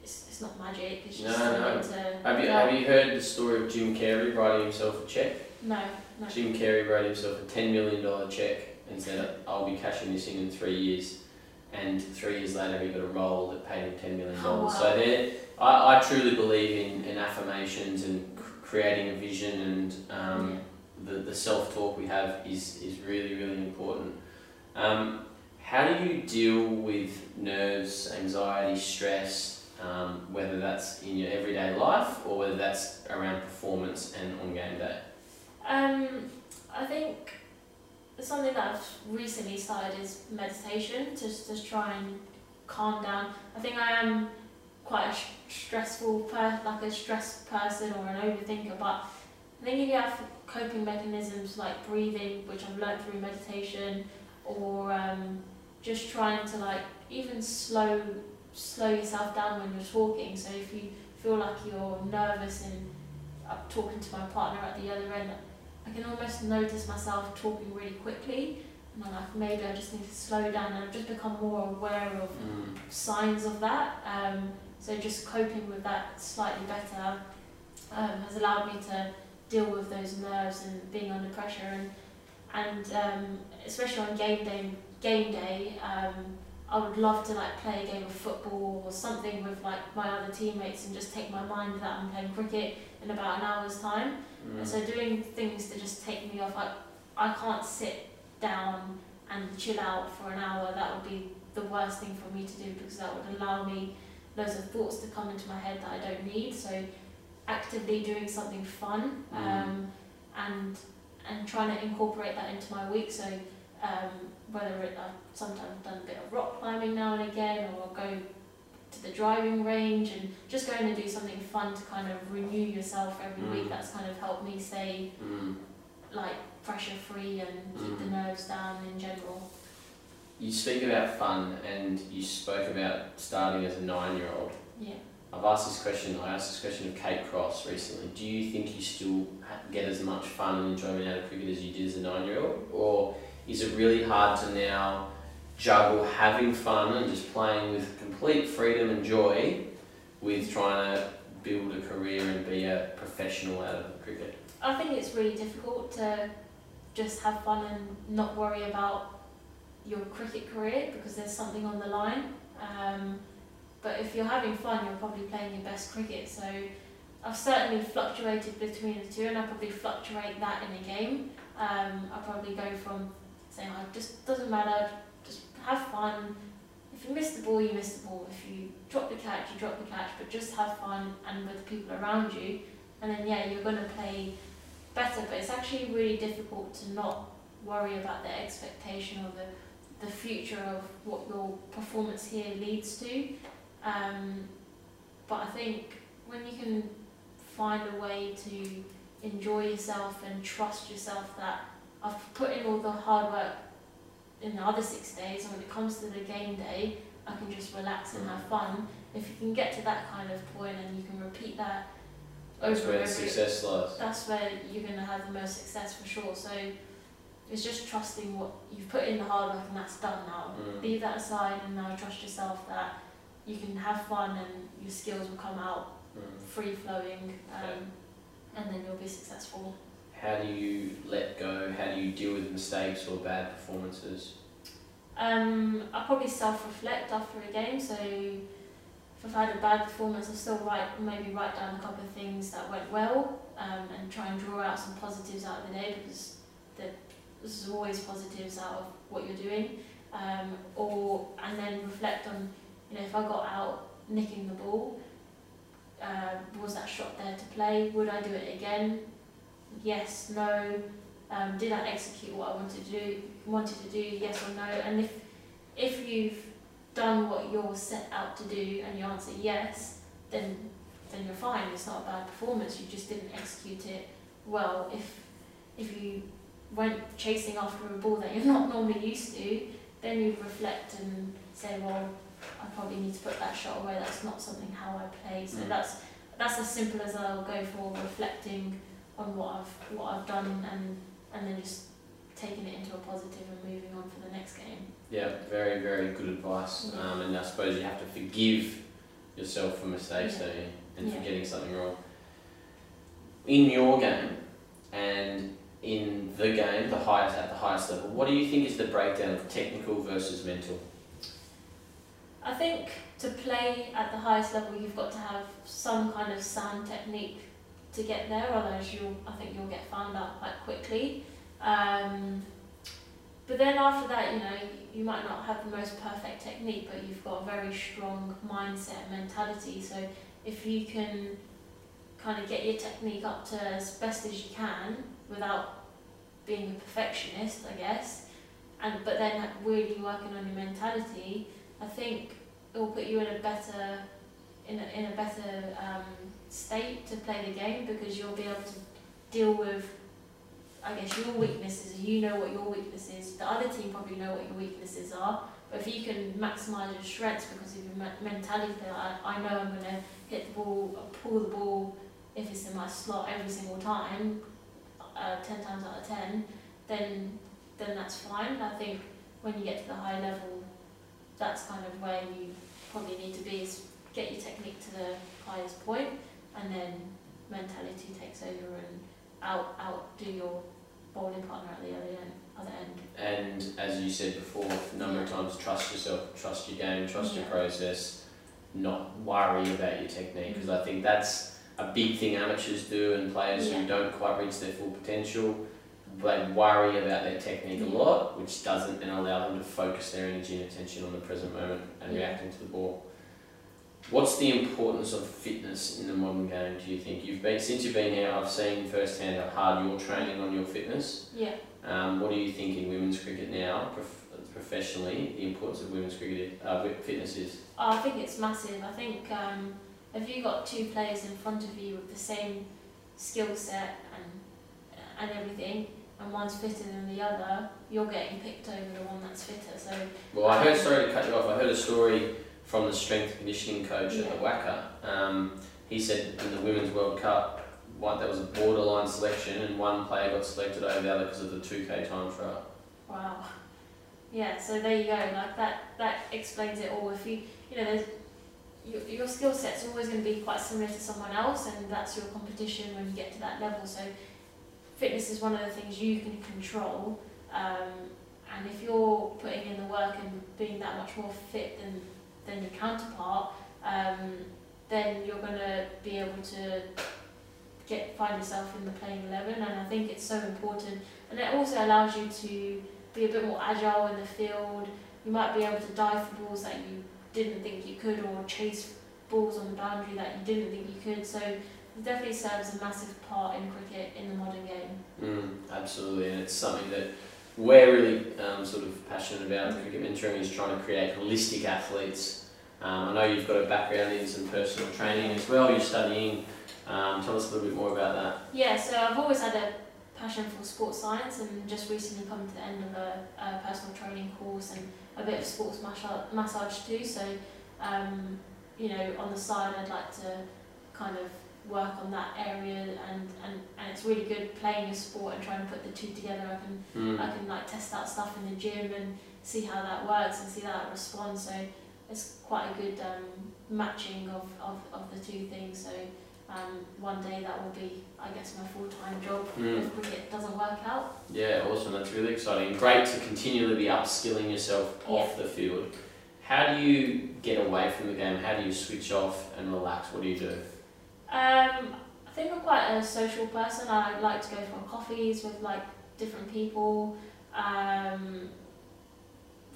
it's, it's not magic. It's just no. something to Have you have you heard the story of Jim Carrey writing himself a check? no no Jim Carrey wrote himself a ten million dollar check and said, "I'll be cashing this in in three years." And three years later, he got a role that paid him ten million dollars. Oh, So there, I, I truly believe in, in affirmations and creating a vision and um, the, the self talk we have is, is really, really important. Um, how do you deal with nerves, anxiety, stress, um, whether that's in your everyday life or whether that's around performance and on game day? Um, I think something that I've recently started is meditation, just to try and calm down. I think I am quite a stressful, per- like a stressed person or an overthinker, but I think if you have coping mechanisms like breathing, which I've learned through meditation, or um, just trying to like even slow slow yourself down when you're talking. So if you feel like you're nervous and I'm talking to my partner at the other end, I can almost notice myself talking really quickly, and I'm like, maybe I just need to slow down, and I've just become more aware of Mm. signs of that. Um, so just coping with that slightly better um, has allowed me to deal with those nerves and being under pressure, and and um, especially on game day, game day. Um, I would love to like play a game of football or something with like my other teammates and just take my mind that I'm playing cricket in about an hour's time. Mm. And so doing things to just take me off, I, I can't sit down and chill out for an hour. That would be the worst thing for me to do because that would allow me loads of thoughts to come into my head that I don't need. So actively doing something fun um, and and trying to incorporate that into my week. So um, whether it, I've sometimes done a bit of rock climbing now and again, or I'll go to the driving range and just going to do something fun to kind of renew yourself every Mm. week. That's kind of helped me stay Mm. like pressure free and keep the Mm. nerves down in general. You speak about fun and you spoke about starting as a nine year old. Yeah. I've asked this question, I asked this question of Kate Cross recently. Do you think you still get as much fun and enjoyment out of cricket as you did as a nine year old? Or is it really hard to now juggle having fun and just playing with complete freedom and joy with trying to build a career and be a professional out of cricket? I think it's really difficult to just have fun and not worry about your cricket career because there's something on the line. Um, but if you're having fun, you're probably playing your best cricket. So I've certainly fluctuated between the two, and I probably fluctuate that in a game. Um, I probably go from saying, "Oh, just doesn't matter, just have fun." If you miss the ball, you miss the ball. If you drop the catch, you drop the catch. But just have fun and with the people around you, and then yeah, you're gonna play better. But it's actually really difficult to not worry about the expectation or the the future of what your performance here leads to. Um, but I think when you can find a way to enjoy yourself and trust yourself that I've put in all the hard work in the other six days, and when it comes to the game day, I can just relax and have fun. If you can get to that kind of point and you can repeat that That's over where the success lies. that's where you're going to have the most success for sure. So it's just trusting what you've put in the hard work and that's done now. Mm. Leave that aside and now trust yourself that you can have fun and your skills will come out Mm. free flowing um, and then you'll be successful. How do you let go? How do you deal with mistakes or bad performances? Um, I probably self-reflect after a game. So if I've had a bad performance, I'll still write maybe write down a couple of things that went well um, and try and draw out some positives out of the day because the, there's always positives out of what you're doing. Um, or and then reflect on you know if I got out nicking the ball, uh, was that shot there to play? Would I do it again? Yes, no. Um, did I execute what I wanted to do? Wanted to do yes or no? And if if you've done what you're set out to do and you answer yes, then then you're fine. It's not a bad performance. You just didn't execute it well. If if you went chasing after a ball that you're (laughs) not normally used to, then you reflect and say, well, I probably need to put that shot away. That's not something how I play. So Mm. that's that's as simple as I'll go for reflecting on what I've what I've done and and then just taking it into a positive and moving on for the next game. Yeah, very, very good advice. Yeah. Um, and I suppose you have to forgive yourself for mistakes, Yeah. don't you? And for getting something wrong. In your game and in the game, the highest at the highest level, what do you think is the breakdown of technical versus mental? I think to play at the highest level, you've got to have some kind of sound technique to get there. Otherwise, you'll I think you'll get found out quite quickly. Um, but then after that, you know, you might not have the most perfect technique, but you've got a very strong mindset and mentality. So if you can kind of get your technique up to as best as you can without being a perfectionist, I guess, and but then really working on your mentality, I think it will put you in a better in a, in a better um, state to play the game because you'll be able to deal with I guess your weaknesses. You know what your weakness is. The other team probably know what your weaknesses are. But if you can maximise your strengths because of your mentality I, I know I'm going to hit the ball pull the ball if it's in my slot every single time uh, 10 times out of 10 then then that's fine. I think when you get to the high level that's kind of where you probably need to be is get your technique to the highest point and then mentality takes over and out outdo your bowling partner at the other end other end. And as you said before, a number of times, trust yourself, trust your game, trust your process, not worry about your technique mm. because I think that's a big thing amateurs do and players who don't quite reach their full potential. They worry about their technique a lot, which doesn't then allow them to focus their energy and attention on the present moment and Yeah. reacting to the ball. What's the importance of fitness in the modern game? Do you think you've been since you've been here? I've seen firsthand how hard you're training on your fitness. Yeah. Um, what do you think in women's cricket now, prof- professionally, the importance of women's cricket uh, fitness is? Oh, I think it's massive. I think um, if you got two players in front of you with the same skill set and and everything, and one's fitter than the other, you're getting picked over the one that's fitter. So Well, I heard, sorry to cut you off, I heard a story from the strength conditioning coach at the WACA. Um, he said in the Women's World Cup, one, there was a borderline selection and one player got selected over the other because of the 2k time trial. Wow. Yeah, so there you go. Like that that explains it all. If you you know your, your skill set's always going to be quite similar to someone else, and that's your competition when you get to that level. So fitness is one of the things you can control. Um, and if you're putting in the work and being that much more fit than than your counterpart, um, then you're going to be able to get find yourself in the playing eleven. And I think it's so important and it also allows you to be a bit more agile in the field. You might be able to dive for balls that you didn't think you could, or chase balls on the boundary that you didn't think you could. So it definitely serves a massive part in cricket in the modern game. Mm, absolutely, and it's something that we're really um, sort of passionate about. Cricket Mentoring is trying to create holistic athletes. Um, I know you've got a background in some personal training as well. You're studying Um, tell us a little bit more about that. Yeah, so I've always had a passion for sports science and just recently come to the end of a, a personal training course and a bit of sports massage, massage too. So, um, you know, on the side, I'd like to kind of work on that area and, and, and it's really good playing a sport and trying to put the two together. I can Mm. I can like test out stuff in the gym and see how that works and see how that responds. So it's quite a good um, matching of, of, of the two things. So um, one day that will be, I guess, my full time job Mm. if cricket doesn't work out. Yeah, awesome. That's really exciting. Great to continually be upskilling yourself off the field. How do you get away from the game? How do you switch off and relax? What do you do? Um, I think I'm quite a social person. I like to go for coffees with like different people. Um,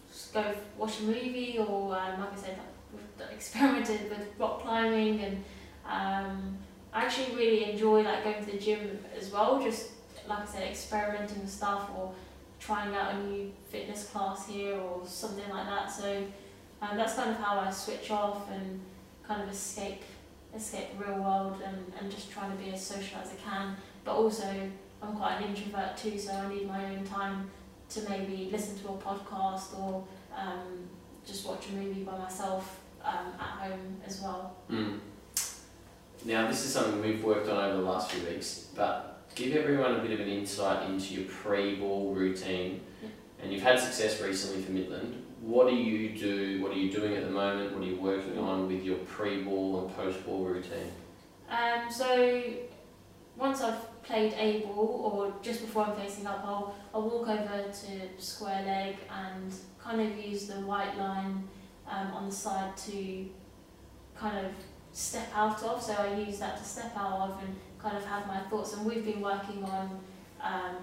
just go watch a movie or um, like I said, we've (laughs) experimented with rock climbing and um, I actually really enjoy like going to the gym as well. Just like I said, experimenting with stuff or trying out a new fitness class here or something like that. So um, that's kind of how I switch off and kind of escape escape the real world and, and just trying to be as social as I can. But also, I'm quite an introvert too, so I need my own time to maybe listen to a podcast or um, just watch a movie by myself um, at home as well. Mm. Now, this is something we've worked on over the last few weeks, but give everyone a bit of an insight into your pre-ball routine. And you've had success recently for Midland. What do you do? What are you doing at the moment? What are you working on with your pre-ball and post-ball routine? Um, so once I've played A ball or just before I'm facing up, I'll, I'll walk over to square leg and kind of use the white line um, on the side to kind of step out of. So I use that to step out of and kind of have my thoughts. And we've been working on um,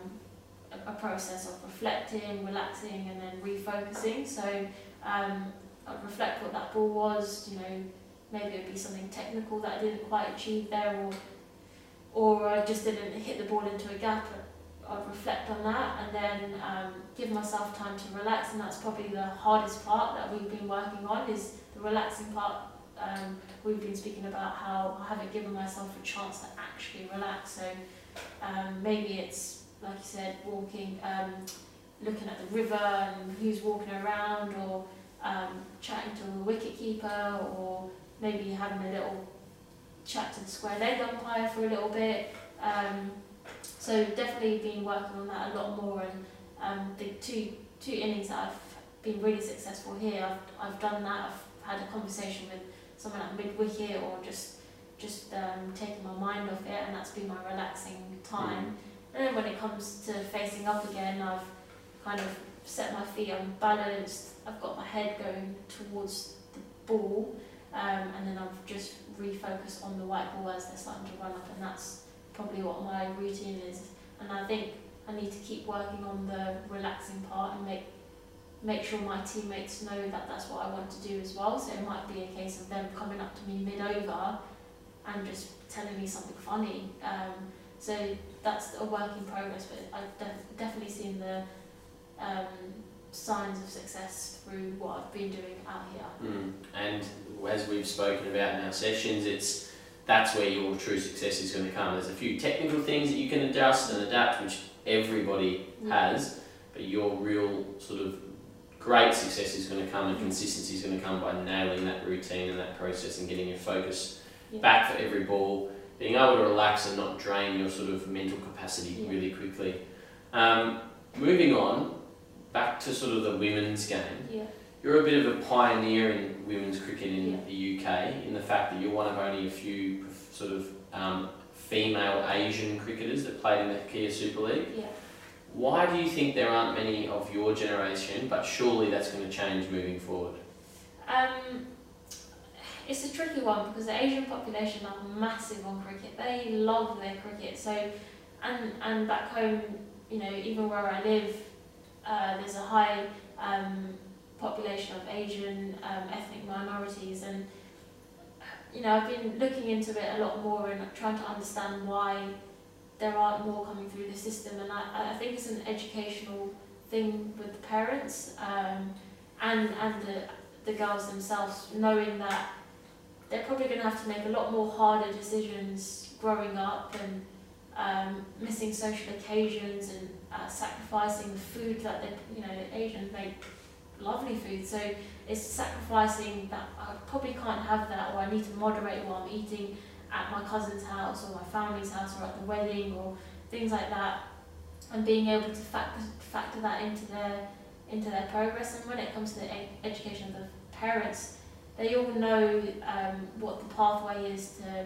a, process of reflecting, relaxing, and then refocusing. So um, I'd reflect what that ball was, you know, maybe it'd be something technical that I didn't quite achieve there or or I just didn't hit the ball into a gap. I'd reflect on that and then um, give myself time to relax and that's probably the hardest part that we've been working on is the relaxing part. Um, we've been speaking about how I haven't given myself a chance to actually relax. So um, maybe it's like you said walking um, looking at the river and who's walking around or um, chatting to the wicket keeper or maybe having a little chat to the square leg umpire for a little bit. Um, so definitely been working on that a lot more and um, the two two innings that I've been really successful here, I've, I've done that. I've had a conversation with someone at mid wicket or just just um, taking my mind off it and that's been my relaxing time. And then when it comes to facing up again, I've kind of set my feet, I'm balanced, I've got my head going towards the ball, um, and then I've just refocused on the white ball as they're starting to run up, and that's probably what my routine is. And I think I need to keep working on the relaxing part and make make sure my teammates know that that's what I want to do as well. So it might be a case of them coming up to me mid over and just telling me something funny. Um, so that's a work in progress, but I've def- definitely seen the um, signs of success through what I've been doing out here. Mm. And as we've spoken about in our sessions, it's that's where your true success is going to come. There's a few technical things that you can adjust and adapt, which everybody has, but your real sort of great success is going to come and consistency is going to come by nailing that routine and that process and getting your focus Yeah. back for every ball, being able to relax and not drain your sort of mental capacity Yeah. really quickly. Um, moving on, back to sort of the women's game. Yeah. You're a bit of a pioneer in women's cricket in Yeah. the UK in the fact that you're one of only a few sort of um, female Asian cricketers that played in the Kia Super League. Yeah. Why do you think there aren't many of your generation, but surely that's going to change moving forward? Um, it's a tricky one because the Asian population are massive on cricket. They love their cricket. So, and and back home, you know, even where I live, uh, there's a high um, population of Asian um, ethnic minorities, and you know, I've been looking into it a lot more and trying to understand why there aren't more coming through the system. And I, I think it's an educational thing with the parents um, and and the the girls themselves, knowing that they're probably going to have to make a lot more harder decisions growing up and um, missing social occasions and uh, sacrificing the food that they, you know, Asians make lovely food. So it's sacrificing that I probably can't have that, or I need to moderate what I'm eating at my cousin's house or my family's house or at the wedding or things like that, and being able to factor factor that into their into their progress. And when it comes to the education of the parents, they all know um, what the pathway is to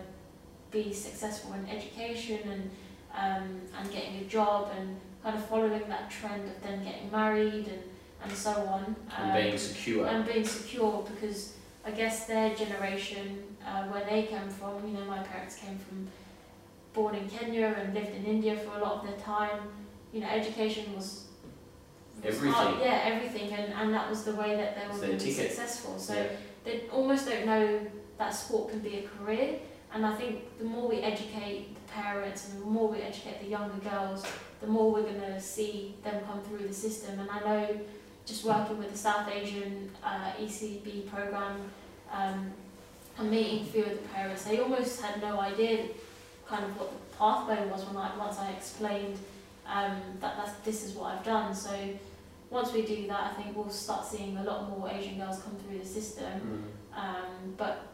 be successful in education and um, and getting a job and kind of following that trend of then getting married and, and so on. And being secure. And being secure because I guess their generation, uh, where they came from, you know, my parents came from born in Kenya and lived in India for a lot of their time. You know, education was, Everything. hard- yeah, everything, and, and that was the way that they were going to be ticket. successful. So Yeah. They almost don't know that sport can be a career. And I think the more we educate the parents and the more we educate the younger girls, the more we're going to see them come through the system. And I know just working with the South Asian uh, ECB program um, and meeting a few of the parents, they almost had no idea kind of what the pathway was when I, once I explained um, that that's, this is what I've done. So once we do that, I think we'll start seeing a lot more Asian girls come through the system. Mm. Um, but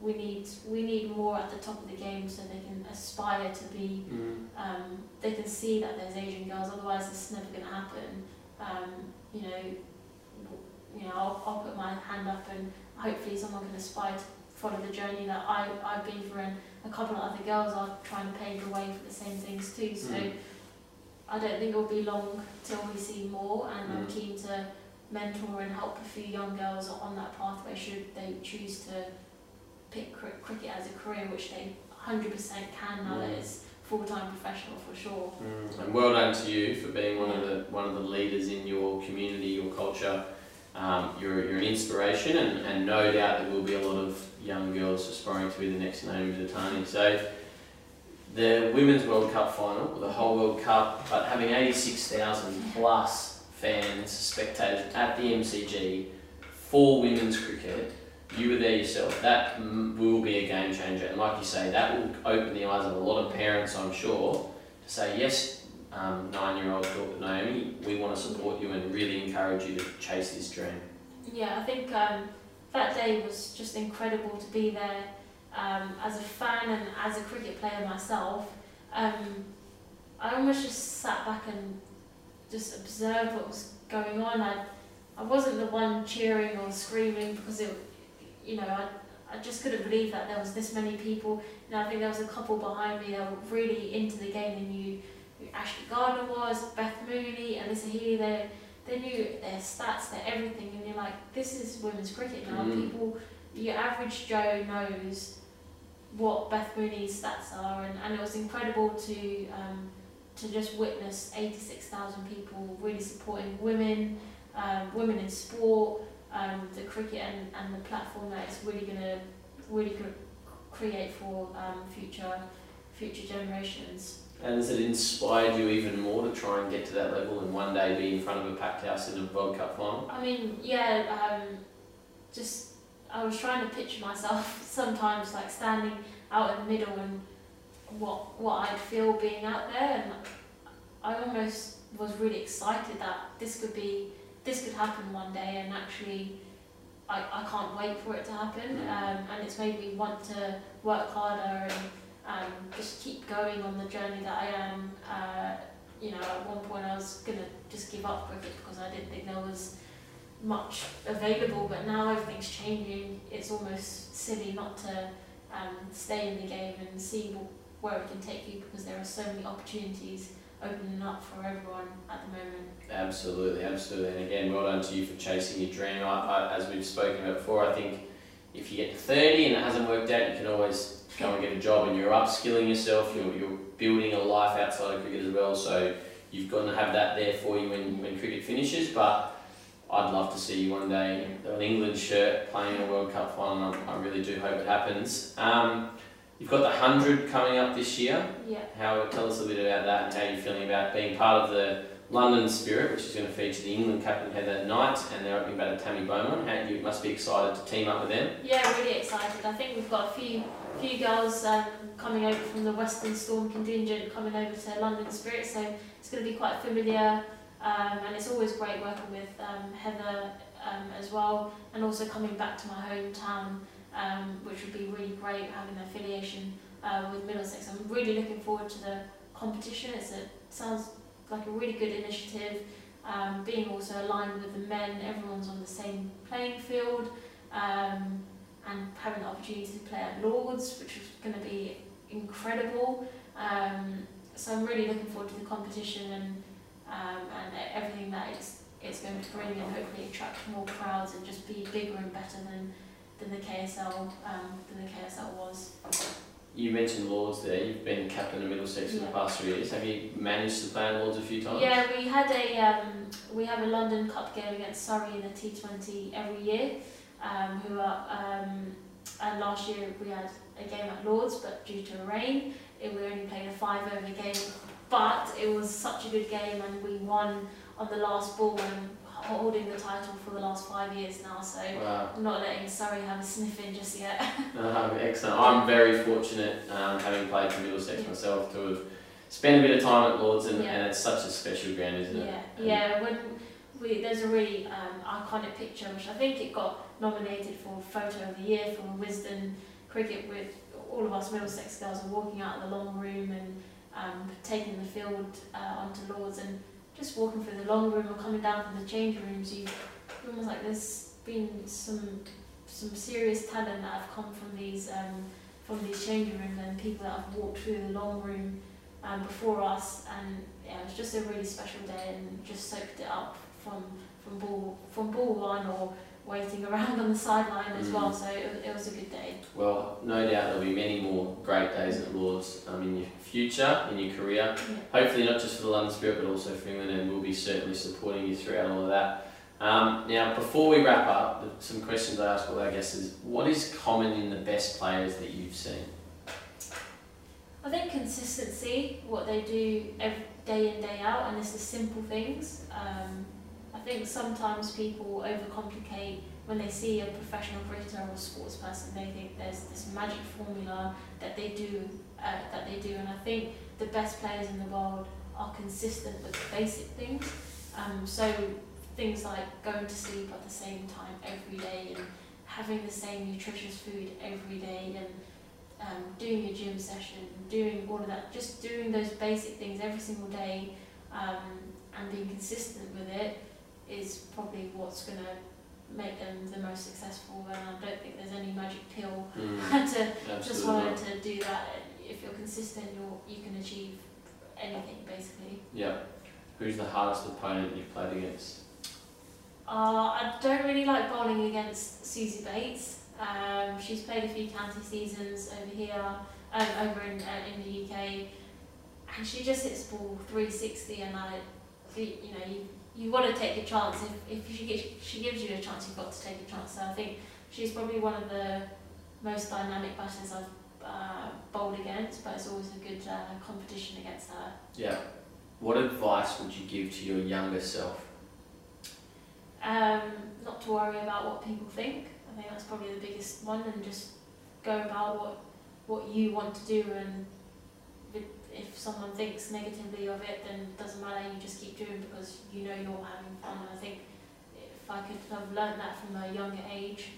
we need we need more at the top of the game so they can aspire to be Mm. um, they can see that there's Asian girls otherwise it's never going to happen um, you know you know I'll, I'll put my hand up and hopefully someone can aspire to follow the journey that I, I've been through and a couple of other girls are trying to pave the way for the same things too so Mm. I don't think it'll be long till we see more and I'm Mm. keen to mentor and help a few young girls on that pathway should they choose to pick cri- cricket as a career, which they 100% can now that Mm. it's full-time professional for sure. Mm. And well done to you for being one of the one of the leaders in your community, your culture. Um, you're, you're an inspiration, and, and no doubt there will be a lot of young girls aspiring to be the next name Naomi Dattani. So, the Women's World Cup final, or the whole World Cup, but having 86,000 plus fans, spectators at the MCG for women's cricket, you were there yourself. That will be a game changer, and like you say, that will open the eyes of a lot of parents, I'm sure, to say yes, um, nine-year-old daughter Naomi, we want to support you and really encourage you to chase this dream. Yeah, I think um, that day was just incredible to be there um, as a fan and as a cricket player myself. Um, I almost just sat back and just observed what was going on. I, I wasn't the one cheering or screaming because it, you know, I, I just couldn't believe that there was this many people. You know, I think there was a couple behind me that were really into the game. They knew who Ashley Gardner was, Beth Mooney, Alyssa Healy. They they knew their stats, their everything, and you're like, this is women's cricket now. Mm. People, your average Joe knows what Beth Mooney's stats are, and, and it was incredible to um, to just witness 86,000 people really supporting women, um, women in sport, um, the cricket, and, and the platform that it's really going to really gonna create for um, future future generations. And has it inspired you even more to try and get to that level and one day be in front of a packed house in a World Cup final? I mean, yeah, um, just I was trying to picture myself (laughs) sometimes like standing out in the middle and what what I'd feel being out there, and I almost was really excited that this could be this could happen one day, and actually. I, I can't wait for it to happen, Mm. um, and it's made me want to work harder and um, just keep going on the journey that I am. Uh, you know, at one point I was gonna just give up cricket because I didn't think there was much available, but now everything's changing. It's almost silly not to um, stay in the game and see wh- where it can take you because there are so many opportunities opening up for everyone at the moment. Absolutely, absolutely. And again, well done to you for chasing your dream. I, I, as we've spoken about before, I think if you get to 30 and it hasn't worked out, you can always go and get a job and you're upskilling yourself, you're, you're building a life outside of cricket as well. So you've got to have that there for you when, when cricket finishes. But I'd love to see you one day in an England shirt playing in a World Cup final. I, I really do hope it happens. Um, you've got the 100 coming up this year. Yeah. How tell us a bit about that and how you're feeling about being part of the London Spirit, which is going to feature the England captain Heather Knight and their opening batter Tammy Beaumont. How, you must be excited to team up with them. Yeah, really excited. I think we've got a few few girls um, coming over from the Western Storm contingent coming over to London Spirit, so it's going to be quite familiar. Um, and it's always great working with um, Heather um, as well, and also coming back to my hometown, um, which would be really great having the affiliation uh, with Middlesex. I'm really looking forward to the competition. It's a sounds like a really good initiative. Um, being also aligned with the men, everyone's on the same playing field, um, and having the opportunity to play at Lords, which is going to be incredible. So I'm really looking forward to the competition and um, and everything that it's it's going to bring, and hopefully attract more crowds and just be bigger and better than than the KSL um, than the KSL was. You mentioned Lords there. You've been captain of Middlesex for the past three years. Have you managed to play at Lords a few times? Yeah, we had a um, we have a London Cup game against Surrey in the T20 every year. Um, who are um, and last year we had a game at Lords, but due to rain, it, we only played a five over game. But it was such a good game, and we won on the last ball and holding the title for the last five years now. So Wow. I'm not letting Surrey have a sniff in just yet. (laughs) Excellent. I'm very fortunate, um, having played for Middlesex myself, to have spent a bit of time at Lords, and, Yeah. and it's such a special ground, isn't it? Yeah, yeah. When we there's a really um, iconic picture, which I think it got nominated for Photo of the Year from Wisden Cricket, with all of us Middlesex girls are walking out of the long room and um, taking the field uh, onto Lords and just walking through the long room or coming down from the change rooms. You almost like there's been some some serious talent that have come from these um, from these changing rooms and people that have walked through the long room um, before us, and yeah, it was just a really special day, and just soaked it up from from ball from ball one or waiting around on the sideline as well. Mm. So it, was- it was a good day. Well, no doubt there'll be many more great days at Lords um, in your future, in your career. Yeah. Hopefully, not just for the London Spirit, but also for England, and we'll be certainly supporting you throughout all of that. Um, now, before we wrap up, some questions I ask all our guests is what is common in the best players that you've seen? I think consistency, what they do every day in day out, and it's the simple things. Um, think sometimes people overcomplicate when they see a professional cricketer or sports person. They think there's this magic formula that they do, uh, that they do, and I think the best players in the world are consistent with the basic things. Um, so things like going to sleep at the same time every day and having the same nutritious food every day and um, doing your gym session, doing all of that, just doing those basic things every single day um, and being consistent with it is probably what's going to make them the most successful. And I don't think there's any magic pill Mm, (laughs) to just wanted to do that. If you're consistent, you're, you can achieve anything basically. Yeah. Who's the hardest opponent you've played against? Uh, I don't really like bowling against Suzie Bates. Um, she's played a few county seasons over here, um, over in, uh, in the UK, and she just hits ball 360. And I, you you know, you, you want to take a chance. If, if she gives she gives you a chance, you've got to take a chance. So I think she's probably one of the most dynamic batters I've uh, bowled against. But it's always a good uh, competition against her. Yeah. What advice would you give to your younger self? Um, not to worry about what people think. I think that's probably the biggest one, and just go about what what you want to do. And if, someone thinks negatively of it, then it doesn't matter. You just keep doing because you know you're having fun. And I think if I could have learned that from a younger age,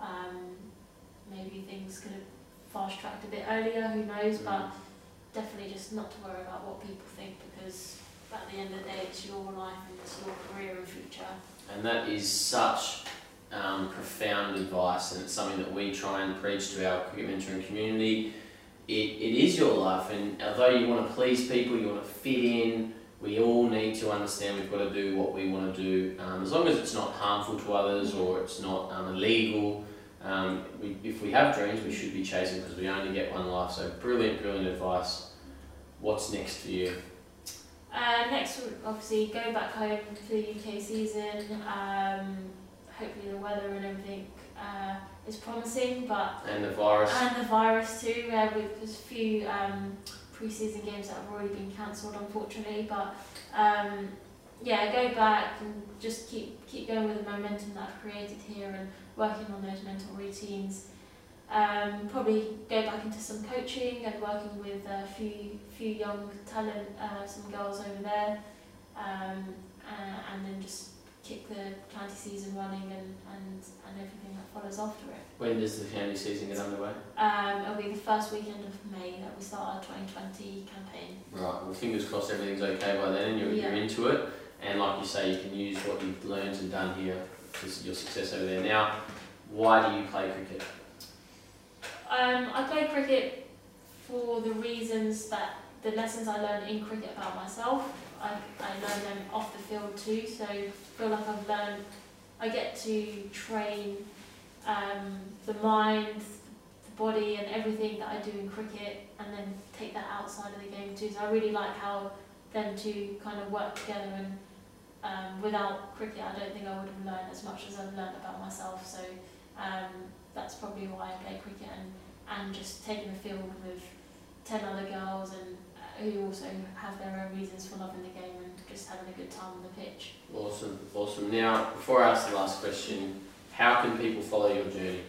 um, maybe things could have fast tracked a bit earlier. Who knows? But definitely just not to worry about what people think because at the end of the day, it's your life and it's your career and future. And that is such um, profound advice, and it's something that we try and preach to our cricket mentoring community. It, it is your life, and although you want to please people, you want to fit in, we all need to understand we've got to do what we want to do. Um, as long as it's not harmful to others or it's not um, illegal, um, we, if we have dreams, we should be chasing because we only get one life. So, brilliant, brilliant advice. What's next for you? Uh, next, obviously go back home for the UK season. Um, hopefully, the weather and everything uh, is promising, but And the virus? and the virus too. With there's a few um, pre-season games that have already been cancelled, unfortunately. But um, yeah, go back and just keep keep going with the momentum that I've created here and working on those mental routines. Um, probably go back into some coaching and working with a few few young talent, uh, some girls over there, um, uh, and then just kick the county season running and, and, and everything that follows after it. When does the county season get underway? Um, it'll be the first weekend of May that we start our 2020 campaign. Right, well, fingers crossed everything's okay by then and you're, Yeah. you're into it. And like you say, you can use what you've learned and done here for your success over there. Now, why do you play cricket? Um, I play cricket for the reasons that the lessons I learned in cricket about myself, I, I learn them off the field too. So I feel like I've learned, I get to train um, the mind, the body, and everything that I do in cricket, and then take that outside of the game too. So I really like how them two kind of work together. And um, without cricket, I don't think I would have learned as much as I've learned about myself. So um, that's probably why I play cricket and, and just taking the field with 10 other girls and who also have their own reasons for loving the game and just having a good time on the pitch. Awesome, awesome. Now, before I ask the last question, how can people follow your journey?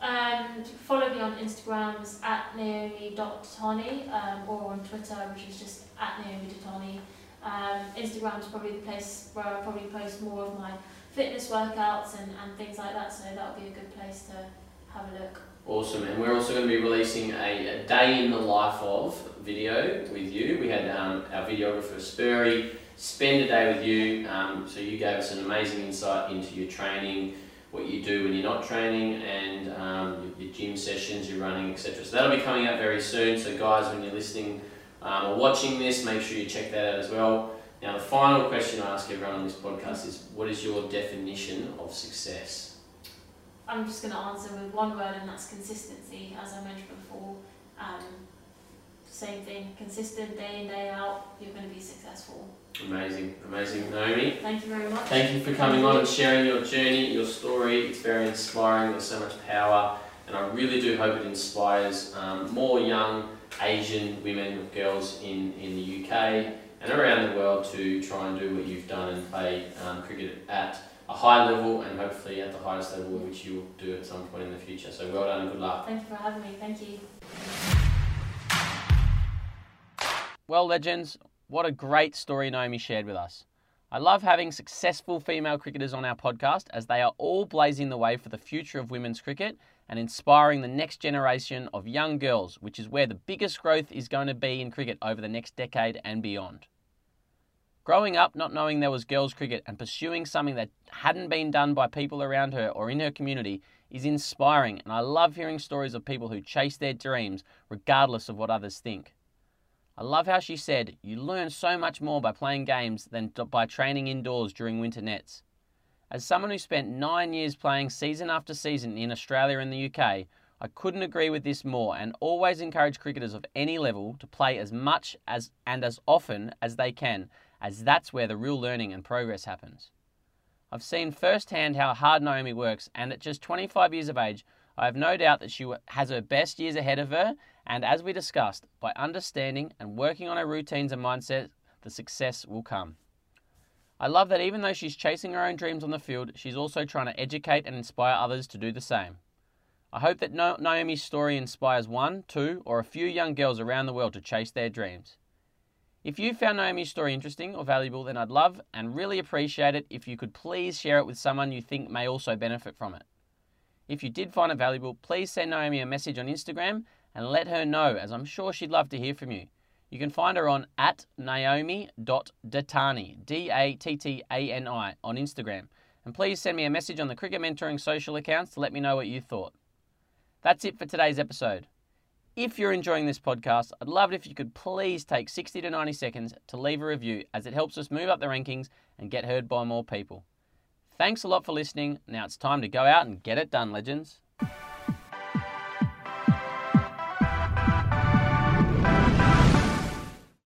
Um, follow me on Instagrams at naomi.dattani um, or on Twitter, which is just at naomi.dattani. Um, is probably the place where I probably post more of my fitness workouts and, and things like that, so that would be a good place to have a look. Awesome, and we're also going to be releasing a, a day in the life of video with you. We had um, our videographer Spurry spend a day with you, um, so you gave us an amazing insight into your training, what you do when you're not training, and um, your, your gym sessions, your running, etc. So that'll be coming out very soon. So guys, when you're listening um, or watching this, make sure you check that out as well. Now, the final question I ask everyone on this podcast is, what is your definition of success? I'm just going to answer with one word, and that's consistency. As I mentioned before, um, same thing, consistent day in, day out, you're going to be successful. Amazing, amazing, Naomi. Thank you very much. Thank you for coming on and sharing your journey, your story. It's very inspiring. There's so much power, and I really do hope it inspires um, more young Asian women, girls in, in the UK and around the world to try and do what you've done and play um, cricket at a high level and hopefully at the highest level which you'll do at some point in the future. So well done and good luck. Thank you for having me. Thank you. Well, legends, what a great story Naomi shared with us. I love having successful female cricketers on our podcast as they are all blazing the way for the future of women's cricket and inspiring the next generation of young girls, which is where the biggest growth is going to be in cricket over the next decade and beyond. Growing up not knowing there was girls' cricket and pursuing something that hadn't been done by people around her or in her community is inspiring, and I love hearing stories of people who chase their dreams regardless of what others think. I love how she said, You learn so much more by playing games than by training indoors during winter nets. As someone who spent nine years playing season after season in Australia and the UK, I couldn't agree with this more and always encourage cricketers of any level to play as much as and as often as they can, as that's where the real learning and progress happens. I've seen firsthand how hard Naomi works, and at just 25 years of age, I have no doubt that she has her best years ahead of her, and as we discussed, by understanding and working on her routines and mindset, the success will come. I love that even though she's chasing her own dreams on the field, she's also trying to educate and inspire others to do the same. I hope that Naomi's story inspires one, two, or a few young girls around the world to chase their dreams. If you found Naomi's story interesting or valuable, then I'd love and really appreciate it if you could please share it with someone you think may also benefit from it. If you did find it valuable, please send Naomi a message on Instagram and let her know, as I'm sure she'd love to hear from you. You can find her on at naomi.dattani, D A T T A N I, on Instagram. And please send me a message on the Cricket Mentoring social accounts to let me know what you thought. That's it for today's episode. If you're enjoying this podcast, I'd love it if you could please take 60 to 90 seconds to leave a review as it helps us move up the rankings and get heard by more people. Thanks a lot for listening. Now it's time to go out and get it done, legends.